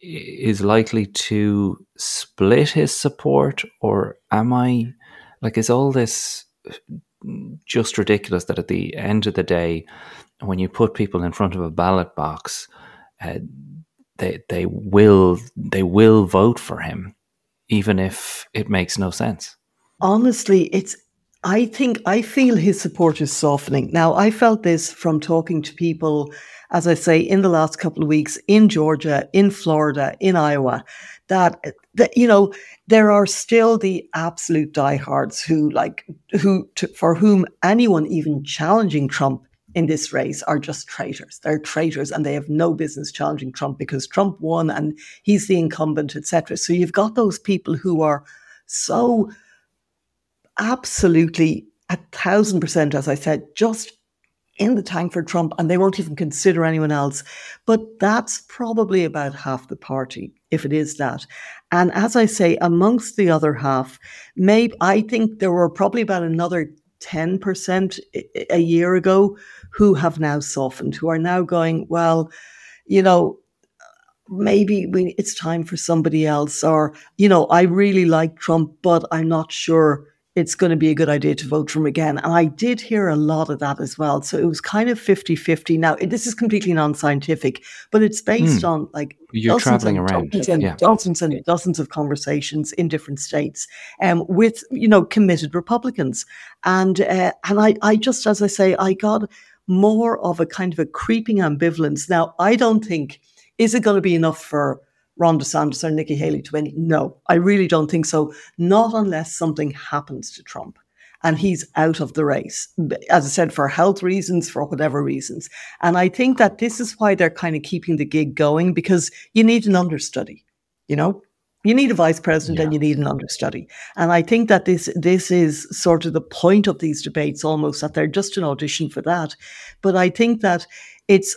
is likely to split his support, or am I like is all this just ridiculous that at the end of the day, when you put people in front of a ballot box, uh, they they will they will vote for him, even if it makes no sense. Honestly, it's I think I feel his support is softening. Now I felt this from talking to people, as I say, in the last couple of weeks in Georgia, in Florida, in Iowa, that that you know there are still the absolute diehards who like who to, for whom anyone even challenging Trump in this race are just traitors. They're traitors and they have no business challenging Trump because Trump won and he's the incumbent, etc. So you've got those people who are so absolutely a thousand percent, as I said, just in the tank for Trump and they won't even consider anyone else. But that's probably about half the party, if it is that. And as I say, amongst the other half, maybe I think there were probably about another 10% a year ago who have now softened, who are now going, well, you know, maybe we, it's time for somebody else. Or, you know, I really like Trump, but I'm not sure it's going to be a good idea to vote for him again. And I did hear a lot of that as well. So it was kind of 50 50. Now, this is completely non scientific, but it's based mm. on like you're traveling around dozens and, yeah. dozens and dozens of conversations in different states um, with, you know, committed Republicans. And, uh, and I, I just, as I say, I got more of a kind of a creeping ambivalence. Now, I don't think, is it going to be enough for Ron DeSantis or Nikki Haley to win? No, I really don't think so. Not unless something happens to Trump and he's out of the race, as I said, for health reasons, for whatever reasons. And I think that this is why they're kind of keeping the gig going because you need an understudy, you know? You need a vice president yeah. and you need an understudy. And I think that this this is sort of the point of these debates almost that they're just an audition for that. But I think that it's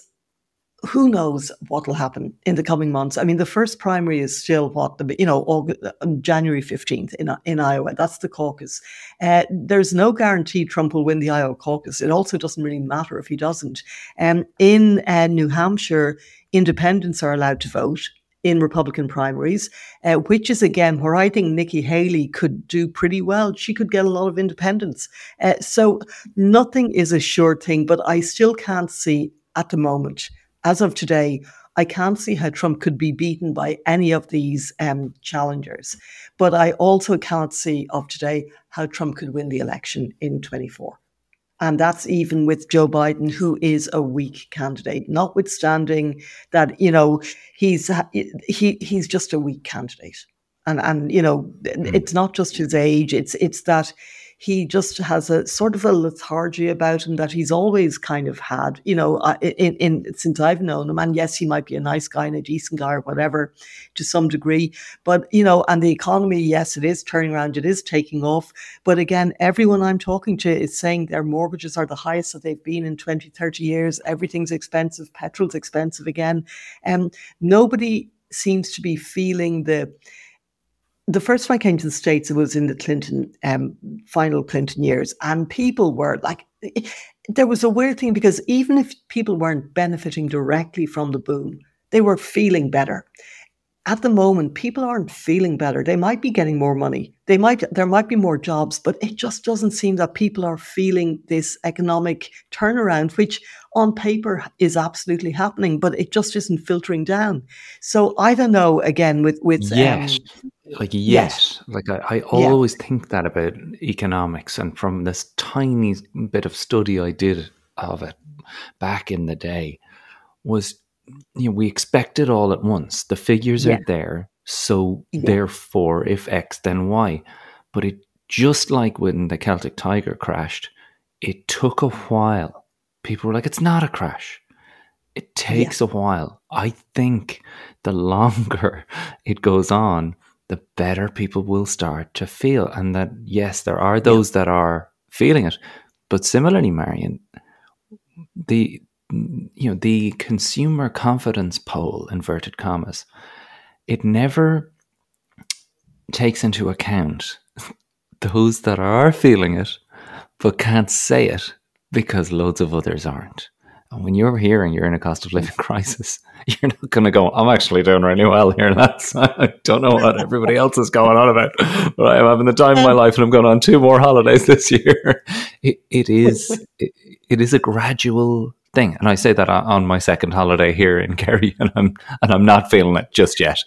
who knows what will happen in the coming months? I mean, the first primary is still what the you know August, um, January fifteenth in in Iowa. That's the caucus. Uh, there's no guarantee Trump will win the Iowa caucus. It also doesn't really matter if he doesn't. Um, in uh, New Hampshire, independents are allowed to vote in Republican primaries, uh, which is again where I think Nikki Haley could do pretty well. She could get a lot of independents. Uh, so nothing is a sure thing, but I still can't see at the moment as of today, I can't see how Trump could be beaten by any of these um, challengers. But I also can't see of today how Trump could win the election in 24. And that's even with Joe Biden, who is a weak candidate, notwithstanding that, you know, he's, he, he's just a weak candidate. And, and, you know, mm. it's not just his age, it's, it's that he just has a sort of a lethargy about him that he's always kind of had, you know, uh, in, in since I've known him. And yes, he might be a nice guy and a decent guy or whatever to some degree. But, you know, and the economy, yes, it is turning around, it is taking off. But again, everyone I'm talking to is saying their mortgages are the highest that they've been in 20, 30 years. Everything's expensive, petrol's expensive again. And um, nobody seems to be feeling the the first time I came to the States, it was in the Clinton, um, final Clinton years. And people were like, there was a weird thing because even if people weren't benefiting directly from the boom, they were feeling better. At the moment, people aren't feeling better. They might be getting more money. They might there might be more jobs, but it just doesn't seem that people are feeling this economic turnaround, which on paper is absolutely happening, but it just isn't filtering down. So I don't know. Again, with with um, yes, um, like yes, yes. like I, I always yeah. think that about economics, and from this tiny bit of study I did of it back in the day, was you know we expect it all at once. The figures yeah. are there, so yeah. therefore, if X, then Y. But it just like when the Celtic Tiger crashed, it took a while people were like, it's not a crash. It takes yeah. a while. I think the longer it goes on, the better people will start to feel. And that, yes, there are those yeah. that are feeling it. But similarly, Marion, the you know the consumer confidence poll inverted commas it never takes into account those that are feeling it but can't say it because loads of others aren't. And when you're hearing you're in a cost of living crisis, you're not going to go, I'm actually doing really well here, lads. I don't know what everybody else is going on about, but I'm having the time of my life and I'm going on two more holidays this year. It, it is, it, it is a gradual thing. And I say that on my second holiday here in Kerry and I'm, and I'm not feeling it just yet.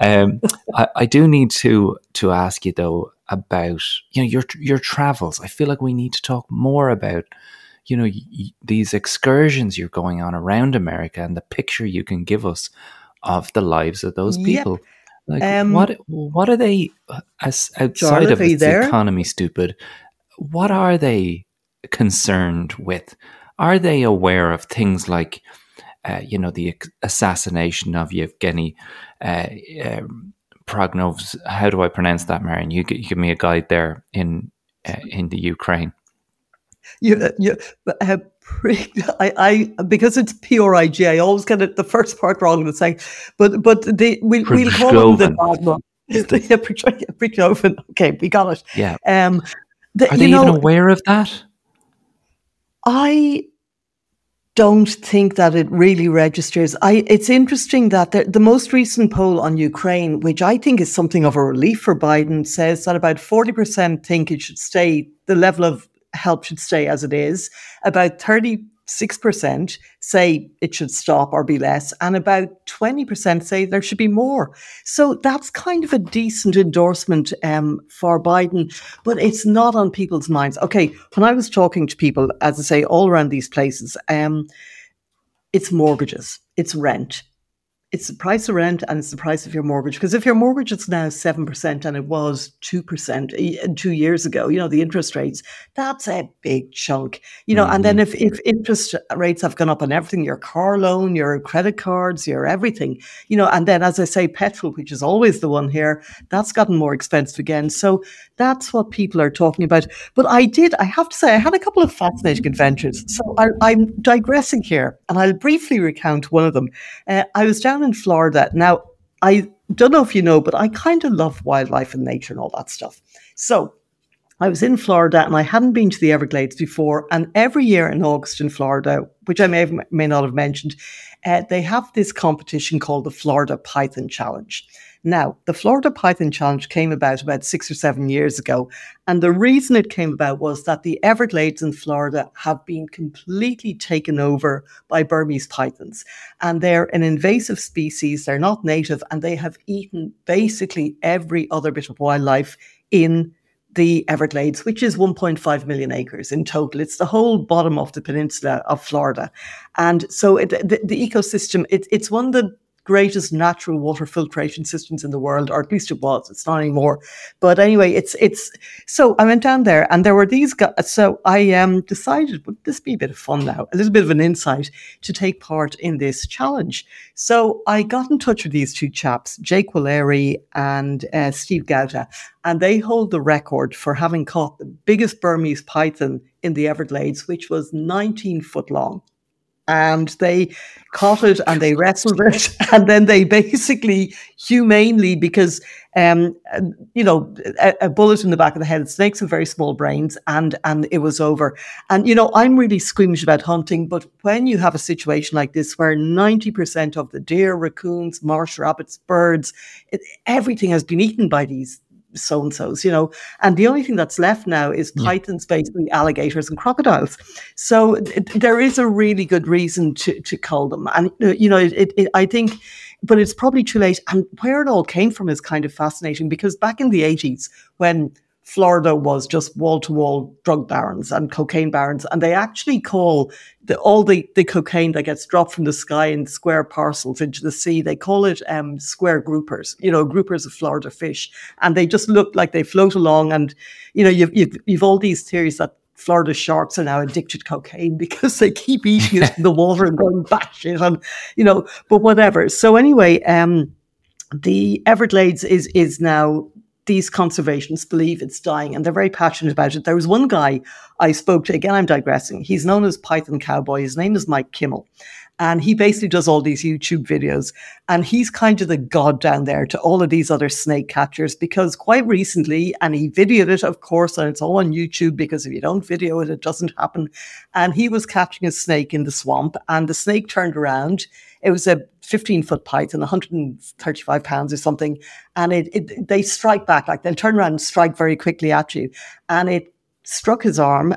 Um, I, I do need to, to ask you though about, you know, your, your travels. I feel like we need to talk more about you know y- these excursions you're going on around America and the picture you can give us of the lives of those people. Yep. Like um, what what are they uh, as outside Charlotte, of the there? economy stupid? What are they concerned with? Are they aware of things like uh, you know the assassination of Yevgeny uh, um? How do I pronounce that, Marion? You, you give me a guide there in uh, in the Ukraine you, you uh, I, I, because it's P R I G, I always get it the first part wrong the second. But but the we we'll call them the bad one. okay, we got it. Yeah. Um, The, Are they know, even aware of that? I don't think that it really registers. I, it's interesting that the, the, most recent poll on Ukraine, which I think is something of a relief for Biden, says that about 40% think it should stay, the level of help should stay as it is. About 30 6% say it should stop or be less, and about 20% say there should be more. So that's kind of a decent endorsement um, for Biden, but it's not on people's minds. Okay, when I was talking to people, as I say, all around these places, um, it's mortgages, it's rent, it's the price of rent and it's the price of your mortgage. Because if your mortgage is now 7% and it was 2% two years ago, you know, the interest rates, that's a big chunk, you know. Mm-hmm. And then mm-hmm. if, if interest rates have gone up on everything, your car loan, your credit cards, your everything, you know, and then as I say, petrol, which is always the one here, that's gotten more expensive again. So that's what people are talking about. But I did, I have to say, I had a couple of fascinating adventures. So I, am digressing here and I'll briefly recount one of them. Uh, I was down in Florida. Now, I don't know if you know, but I kind of love wildlife and nature and all that stuff. So I was in Florida and I hadn't been to the Everglades before. And every year in August in Florida, which I may may not have mentioned, uh, they have this competition called the Florida Python Challenge. Now, the Florida Python Challenge came about about six or seven years ago. And the reason it came about was that the Everglades in Florida have been completely taken over by Burmese pythons. And they're an invasive species, they're not native, and they have eaten basically every other bit of wildlife in the Everglades, which is 1.5 million acres in total. It's the whole bottom of the peninsula of Florida. And so it, the, the, ecosystem, it, it's one the greatest natural water filtration systems in the world, or at least it was. It's not anymore. But anyway, it's it's. So I went down there, and there were these guys. So I um, decided, would this be a bit of fun now? A little bit of an insight to take part in this challenge. So I got in touch with these two chaps, Jake Waleri and uh, Steve Gauta, and they hold the record for having caught the biggest Burmese python in the Everglades, which was 19 foot long and they caught it and they wrestled it and then they basically humanely because um you know a, a, bullet in the back of the head snakes have very small brains and and it was over. And you know i'm really squeamish about hunting but when you have a situation like this where 90% of the deer raccoons marsh rabbits birds it, everything has been eaten by these so and so's, you know. And the only thing that's left now is yeah. pythons, basically alligators and crocodiles. So it, there is a really good reason to to cull them, and uh, you know, it, it, I think. But it's probably too late. And where it all came from is kind of fascinating because back in the 80s, when Florida was just wall to wall drug barons and cocaine barons. And they actually call the, all the, the cocaine that gets dropped from the sky in square parcels into the sea, they call it um, square groupers, you know, groupers of Florida fish. And they just look like they float along. And, you know, you've, you've, you've all these theories that Florida sharks are now addicted to cocaine because they keep eating it in the water and going batshit and, you know, but whatever. So anyway, um, the Everglades is is now these conservationists believe it's dying and they're very passionate about it. There was one guy I spoke to, again, I'm digressing. He's known as Python Cowboy. His name is Mike Kimmel. And he basically does all these YouTube videos. And he's kind of the god down there to all of these other snake catchers because quite recently, and he videoed it, of course, and it's all on YouTube because if you don't video it, it doesn't happen. And he was catching a snake in the swamp, and the snake turned around it was a 15 foot python, 135 pounds or something. And it, it, they strike back, like they'll turn around and strike very quickly at you. And it struck his arm,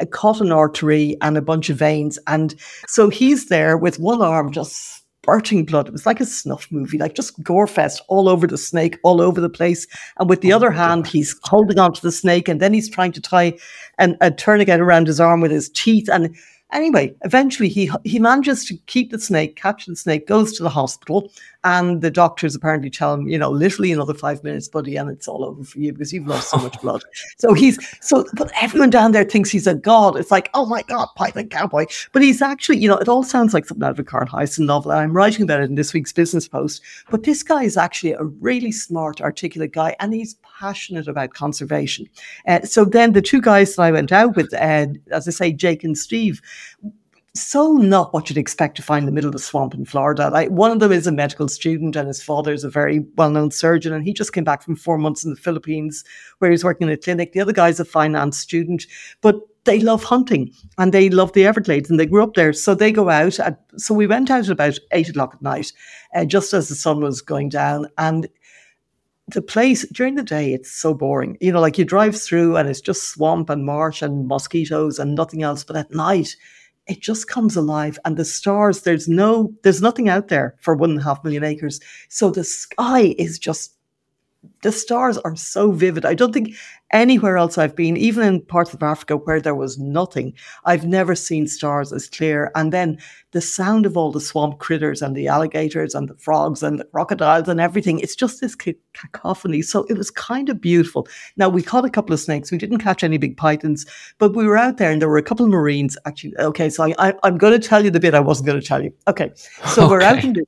uh, caught an artery and a bunch of veins. And so he's there with one arm just spurting blood. It was like a snuff movie, like just gore fest all over the snake, all over the place. And with the oh other hand, God. he's holding onto the snake and then he's trying to tie an, a tourniquet around his arm with his teeth. And Anyway, eventually he he manages to keep the snake, catch the snake, goes to the hospital, and the doctors apparently tell him, you know, literally another five minutes, buddy, and it's all over for you because you've lost so much blood. So he's so, but everyone down there thinks he's a god. It's like, oh my god, Python Cowboy. But he's actually, you know, it all sounds like something out of a Carl Hiaasen novel. I'm writing about it in this week's Business Post. But this guy is actually a really smart, articulate guy, and he's passionate about conservation. Uh, so then the two guys that I went out with, uh, as I say, Jake and Steve, so not what you'd expect to find in the middle of the swamp in Florida. Like one of them is a medical student, and his father is a very well-known surgeon, and he just came back from four months in the Philippines where he's working in a clinic. The other guy's a finance student, but they love hunting and they love the Everglades and they grew up there. So they go out. At, so we went out at about eight o'clock at night, uh, just as the sun was going down, and the place during the day it's so boring you know like you drive through and it's just swamp and marsh and mosquitoes and nothing else but at night it just comes alive and the stars there's no there's nothing out there for one and a half million acres. So the sky is just the stars are so vivid. I don't think anywhere else I've been, even in parts of Africa where there was nothing, I've never seen stars as clear. And then the sound of all the swamp critters and the alligators and the frogs and the crocodiles and everything, it's just this cacophony. So it was kind of beautiful. Now, we caught a couple of snakes. We didn't catch any big pythons, but we were out there and there were a couple of Marines actually. Okay, so I, am going to tell you the bit I wasn't going to tell you. Okay, so okay. we're out in the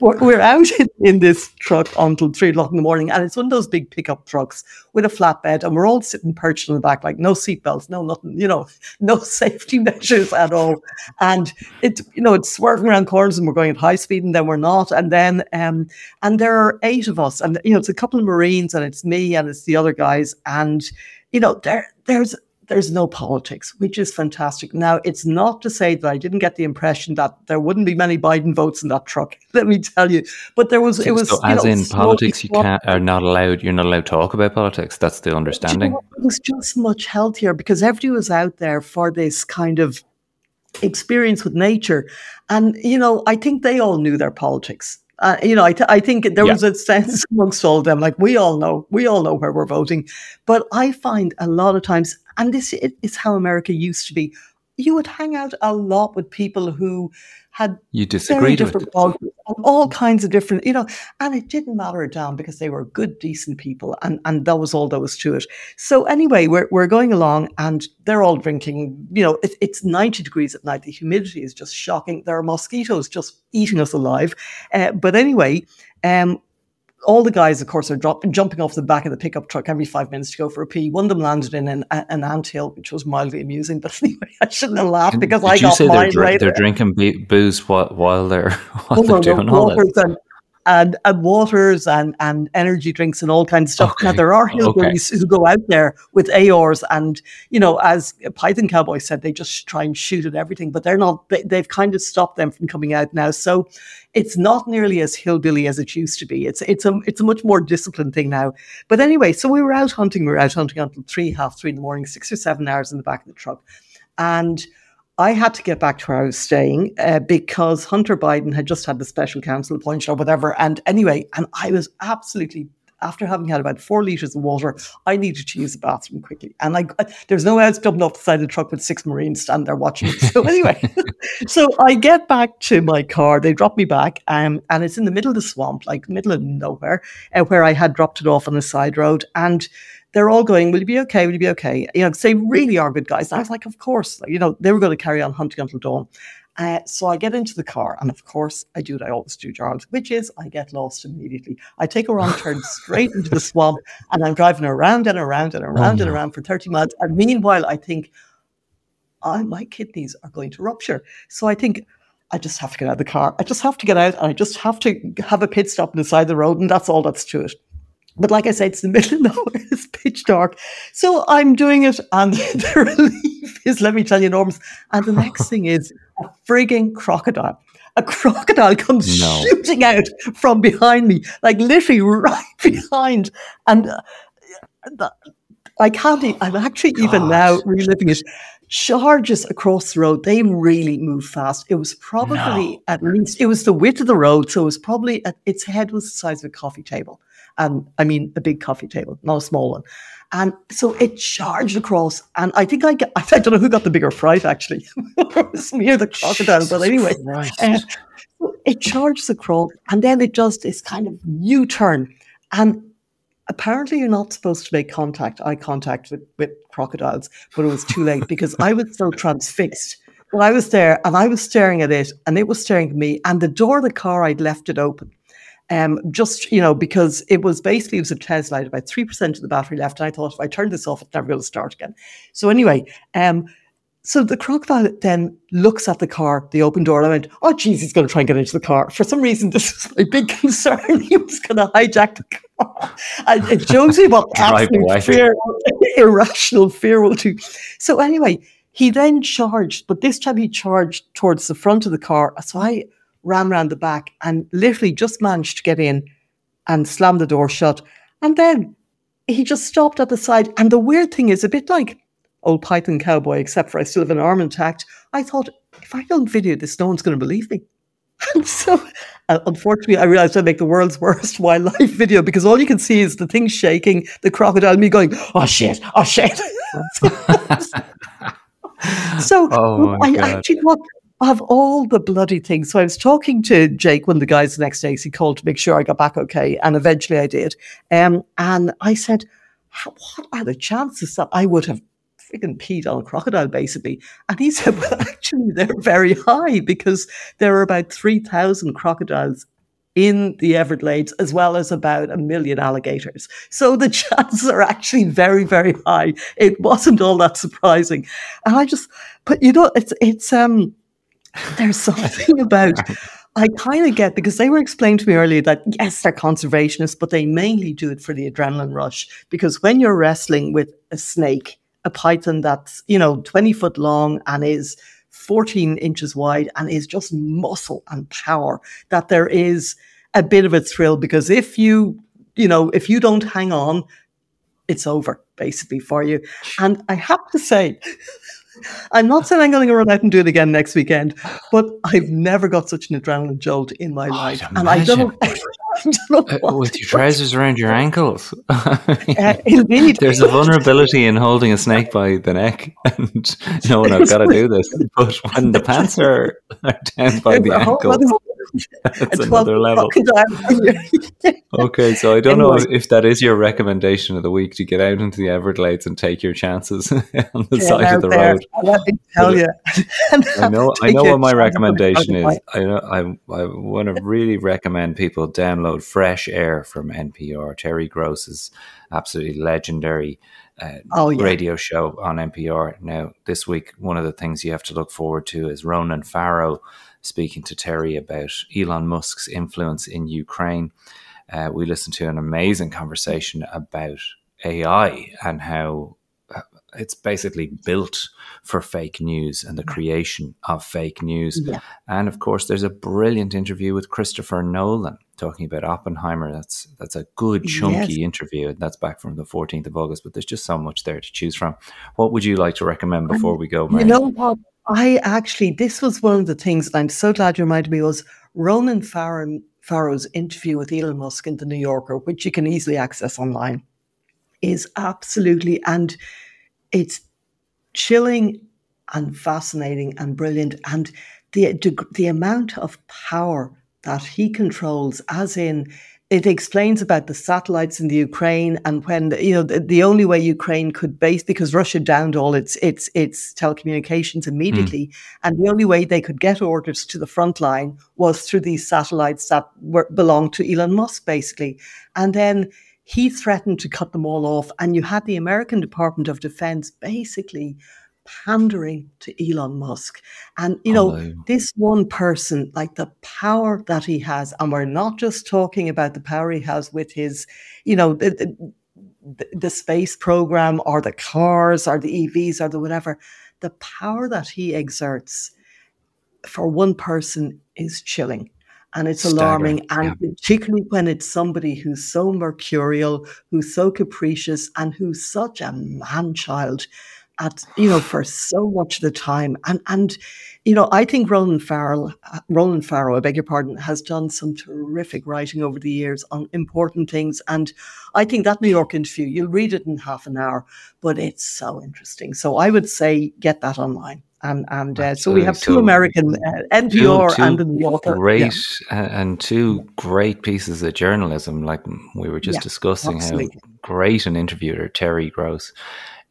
we're out in, this truck until three o'clock in the morning, and it's one of those big pickup trucks with a flatbed, and we're all sitting perched on the back, like no seatbelts, no nothing, you know, no safety measures at all. And it, you know, it's swerving around corners, and we're going at high speed, and then we're not. And then, um, and there are eight of us, and you know, it's a couple of Marines, and it's me, and it's the other guys, and you know, there, there's there's no politics, which is fantastic. Now, it's not to say that I didn't get the impression that there wouldn't be many Biden votes in that truck. Let me tell you, but there was. It was so as know, in politics, you can't are not allowed. You're not allowed to talk about politics. That's the understanding. You know, it was just much healthier because everybody was out there for this kind of experience with nature, and you know, I think they all knew their politics uh, you know, I, th- I think there yeah. was a sense amongst all of them, like we all know, we all know where we're voting. But I find a lot of times, and this is how America used to be, you would hang out a lot with people who had you disagreed with all kinds of different, you know, and it didn't matter a damn because they were good, decent people, and and that was all there was to it. So anyway, we're we're going along, and they're all drinking. You know, it, it's ninety degrees at night. The humidity is just shocking. There are mosquitoes just eating us alive. Uh, but anyway, um, all the guys, of course, are drop, jumping off the back of the pickup truck every five minutes to go for a pee. One of them landed in an, an anthill, which was mildly amusing. But anyway, I shouldn't have laughed because Did I got mine they're, right. They're drinking booze while, while they're, while oh, they're doing all this. And, and, and waters and, and energy drinks and all kinds of stuff. Okay. Now there are hillbillies okay. who go out there with ARs and you know, as Python Cowboy said, they just try and shoot at everything, but they're not. They, they've kind of stopped them from coming out now. So it's not nearly as hillbilly as it used to be. It's it's a it's a much more disciplined thing now. But anyway, so we were out hunting. We were out hunting until three, half three in the morning, six or seven hours in the back of the truck, and I had to get back to where I was staying uh, because Hunter Biden had just had the special counsel appointed or whatever. And anyway, and I was absolutely after having had about four liters of water, I needed to use the bathroom quickly. And like, there's no else jumping off the side of the truck with six Marines standing there watching. So anyway, so I get back to my car. They drop me back, um, and it's in the middle of the swamp, like middle of nowhere, uh, where I had dropped it off on a side road. And they're all going, Will you be okay? Will you be okay? You know, they really are good guys. And I was like, Of course. You know, they were going to carry on hunting until dawn. Uh, so I get into the car, and of course, I do what I always do, Charles, which is I get lost immediately. I take a wrong turn straight into the swamp, and I'm driving around and around and around oh, and around for 30 miles. And meanwhile, I think, oh, my kidneys are going to rupture. So I think, I just have to get out of the car. I just have to get out, and I just have to have a pit stop on the side of the road, and that's all that's to it. But like I said, it's the middle of nowhere, it's pitch dark. So I'm doing it, and the relief is, let me tell you, enormous. And the next thing is a frigging crocodile. A crocodile comes no. shooting out from behind me, like literally right behind. And uh, I can't, I'm actually God. even now reliving it. Charges across the road, they really move fast. It was probably no. at least, it was the width of the road. So it was probably, at, its head was the size of a coffee table and I mean a big coffee table, not a small one. And so it charged across, and I think I get, I don't know who got the bigger fright actually, it was me or the crocodile, but anyway, uh, it charges across, and then it does this kind of U turn, and apparently you're not supposed to make contact, eye contact with, with crocodiles, but it was too late because I was so transfixed. Well, I was there and I was staring at it, and it was staring at me, and the door of the car I'd left it open. Um, just you know, because it was basically it was a Tesla, I had about three percent of the battery left, and I thought if I turn this off, it's never going to start again. So anyway, um, So the crocodile then looks at the car, the open door, and I went, Oh, geez, he's going to try and get into the car. For some reason, this was my big concern. He was going to hijack the car. And it shows me what absolute fear, irrational fear will do. So, anyway, he then charged, but this time he charged towards the front of the car. So I ran around the back and literally just managed to get in and slam the door shut. And then he just stopped at the side. And the weird thing is, a bit like old Python Cowboy, except for I still have an arm intact. I thought, if I don't video this, no one's going to believe me. And so, uh, unfortunately, I realized I make the world's worst wildlife video because all you can see is the thing shaking, the crocodile, me going, oh shit, oh shit. so oh I actually what of all the bloody things. So I was talking to Jake, one of the guys the next day. He called to make sure I got back okay, and eventually I did. Um, and I said, "What are the chances that I would have freaking peed on a crocodile, basically. And he said, well, actually, they're very high because there are about 3,000 crocodiles in the Everglades, as well as about a million alligators. So the chances are actually very, very high. It wasn't all that surprising. And I just, but you know, it's, it's, um, there's something about, I kind of get because they were explained to me earlier that yes, they're conservationists, but they mainly do it for the adrenaline rush. Because when you're wrestling with a snake, a python that's, you know, 20 foot long and is 14 inches wide and is just muscle and power, that there is a bit of a thrill because if you, you know, if you don't hang on, it's over basically for you. And I have to say, I'm not saying I'm going to run out and do it again next weekend, but I've never got such an adrenaline jolt in my oh, life. And I don't, I don't know uh, with your trousers around your ankles. uh, indeed. There's a vulnerability in holding a snake by the neck and knowing I've got to do this. But when the pants are, are down by the ankles, that's another level. okay, so I don't anyway. know if that is your recommendation of the week to get out into the Everglades and take your chances on the side of the there. road. Let me tell you. I know. I know what my recommendation is. I know. I, I want to really recommend people download Fresh Air from NPR. Terry Gross's absolutely legendary. Uh, oh, yeah. radio show on NPR. Now, this week, one of the things you have to look forward to is Ronan Farrow speaking to Terry about Elon Musk's influence in Ukraine. Uh, we listened to an amazing conversation about AI and how uh, it's basically built for fake news and the creation of fake news. Yeah. And of course, there's a brilliant interview with Christopher Nolan talking about Oppenheimer. That's that's a good chunky yes. interview. That's back from the 14th of August. But there's just so much there to choose from. What would you like to recommend before we go? You know what? I actually, this was one of the things, and I'm so glad you reminded me, was Ronan Farrow, Farrow's interview with Elon Musk in the New Yorker, which you can easily access online, is absolutely, and it's chilling and fascinating and brilliant. And the, the amount of power that he controls, as in it explains about the satellites in the Ukraine and when you know the, the, only way Ukraine could base because Russia downed all its its its telecommunications immediately, mm. and the only way they could get orders to the front line was through these satellites that were belonged to Elon Musk, basically, and then he threatened to cut them all off, and you had the American Department of Defense basically pandering to Elon Musk. And, you know, this one person, like the power that he has, and we're not just talking about the power he has with his, you know, the, the, the space program or the cars or the EVs or the whatever, the power that he exerts for one person is chilling and it's alarming and yeah. particularly when it's somebody who's so mercurial who's so capricious and who's such a man child at you know for so much of the time and and you know i think roland farrell roland farrow i beg your pardon has done some terrific writing over the years on important things and i think that new york interview you'll read it in half an hour but it's so interesting so i would say get that online and and uh, so we have two so American uh, NPR two, two and the New Yorker. Great yeah. and two great pieces of journalism. Like we were just yeah, discussing absolutely. how great an interviewer Terry Gross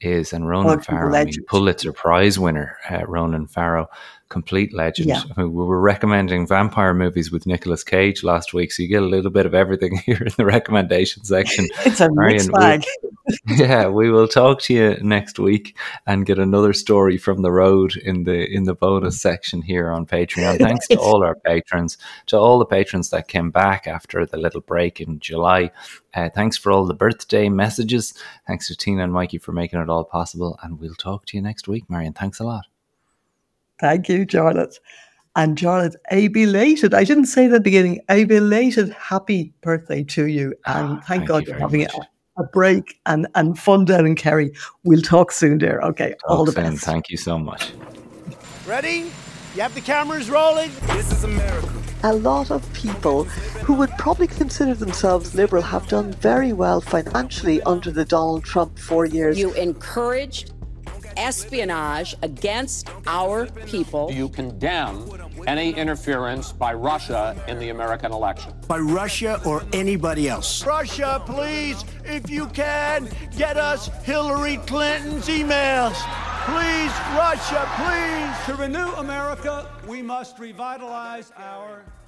is, and Ronan Farrow, I mean, Pulitzer Prize winner uh, Ronan Farrow. Complete legend. Yeah. I mean, we were recommending vampire movies with Nicolas Cage last week, so you get a little bit of everything here in the recommendation section. It's a mixed we- bag. yeah, we will talk to you next week and get another story from the road in the in the bonus section here on Patreon. Thanks to all our patrons, to all the patrons that came back after the little break in July. Uh, thanks for all the birthday messages. Thanks to Tina and Mikey for making it all possible. And we'll talk to you next week, Marion. Thanks a lot. Thank you, Jarlath. And Jarlath, a belated, I didn't say that at the beginning, a belated happy birthday to you. Ah, and thank, thank God you you're having much. a, a break and, and fun down in Kerry. We'll talk soon, dear. Okay, all the soon. best. Thank you so much. Ready? You have the cameras rolling? This is America. a lot of people who would probably consider themselves liberal have done very well financially under the Donald Trump four years. You encouraged espionage against our people. Do you condemn any interference by Russia in the American election? By Russia or anybody else. Russia, please, if you can, get us Hillary Clinton's emails. Please, Russia, please. To renew America, we must revitalize our democracy.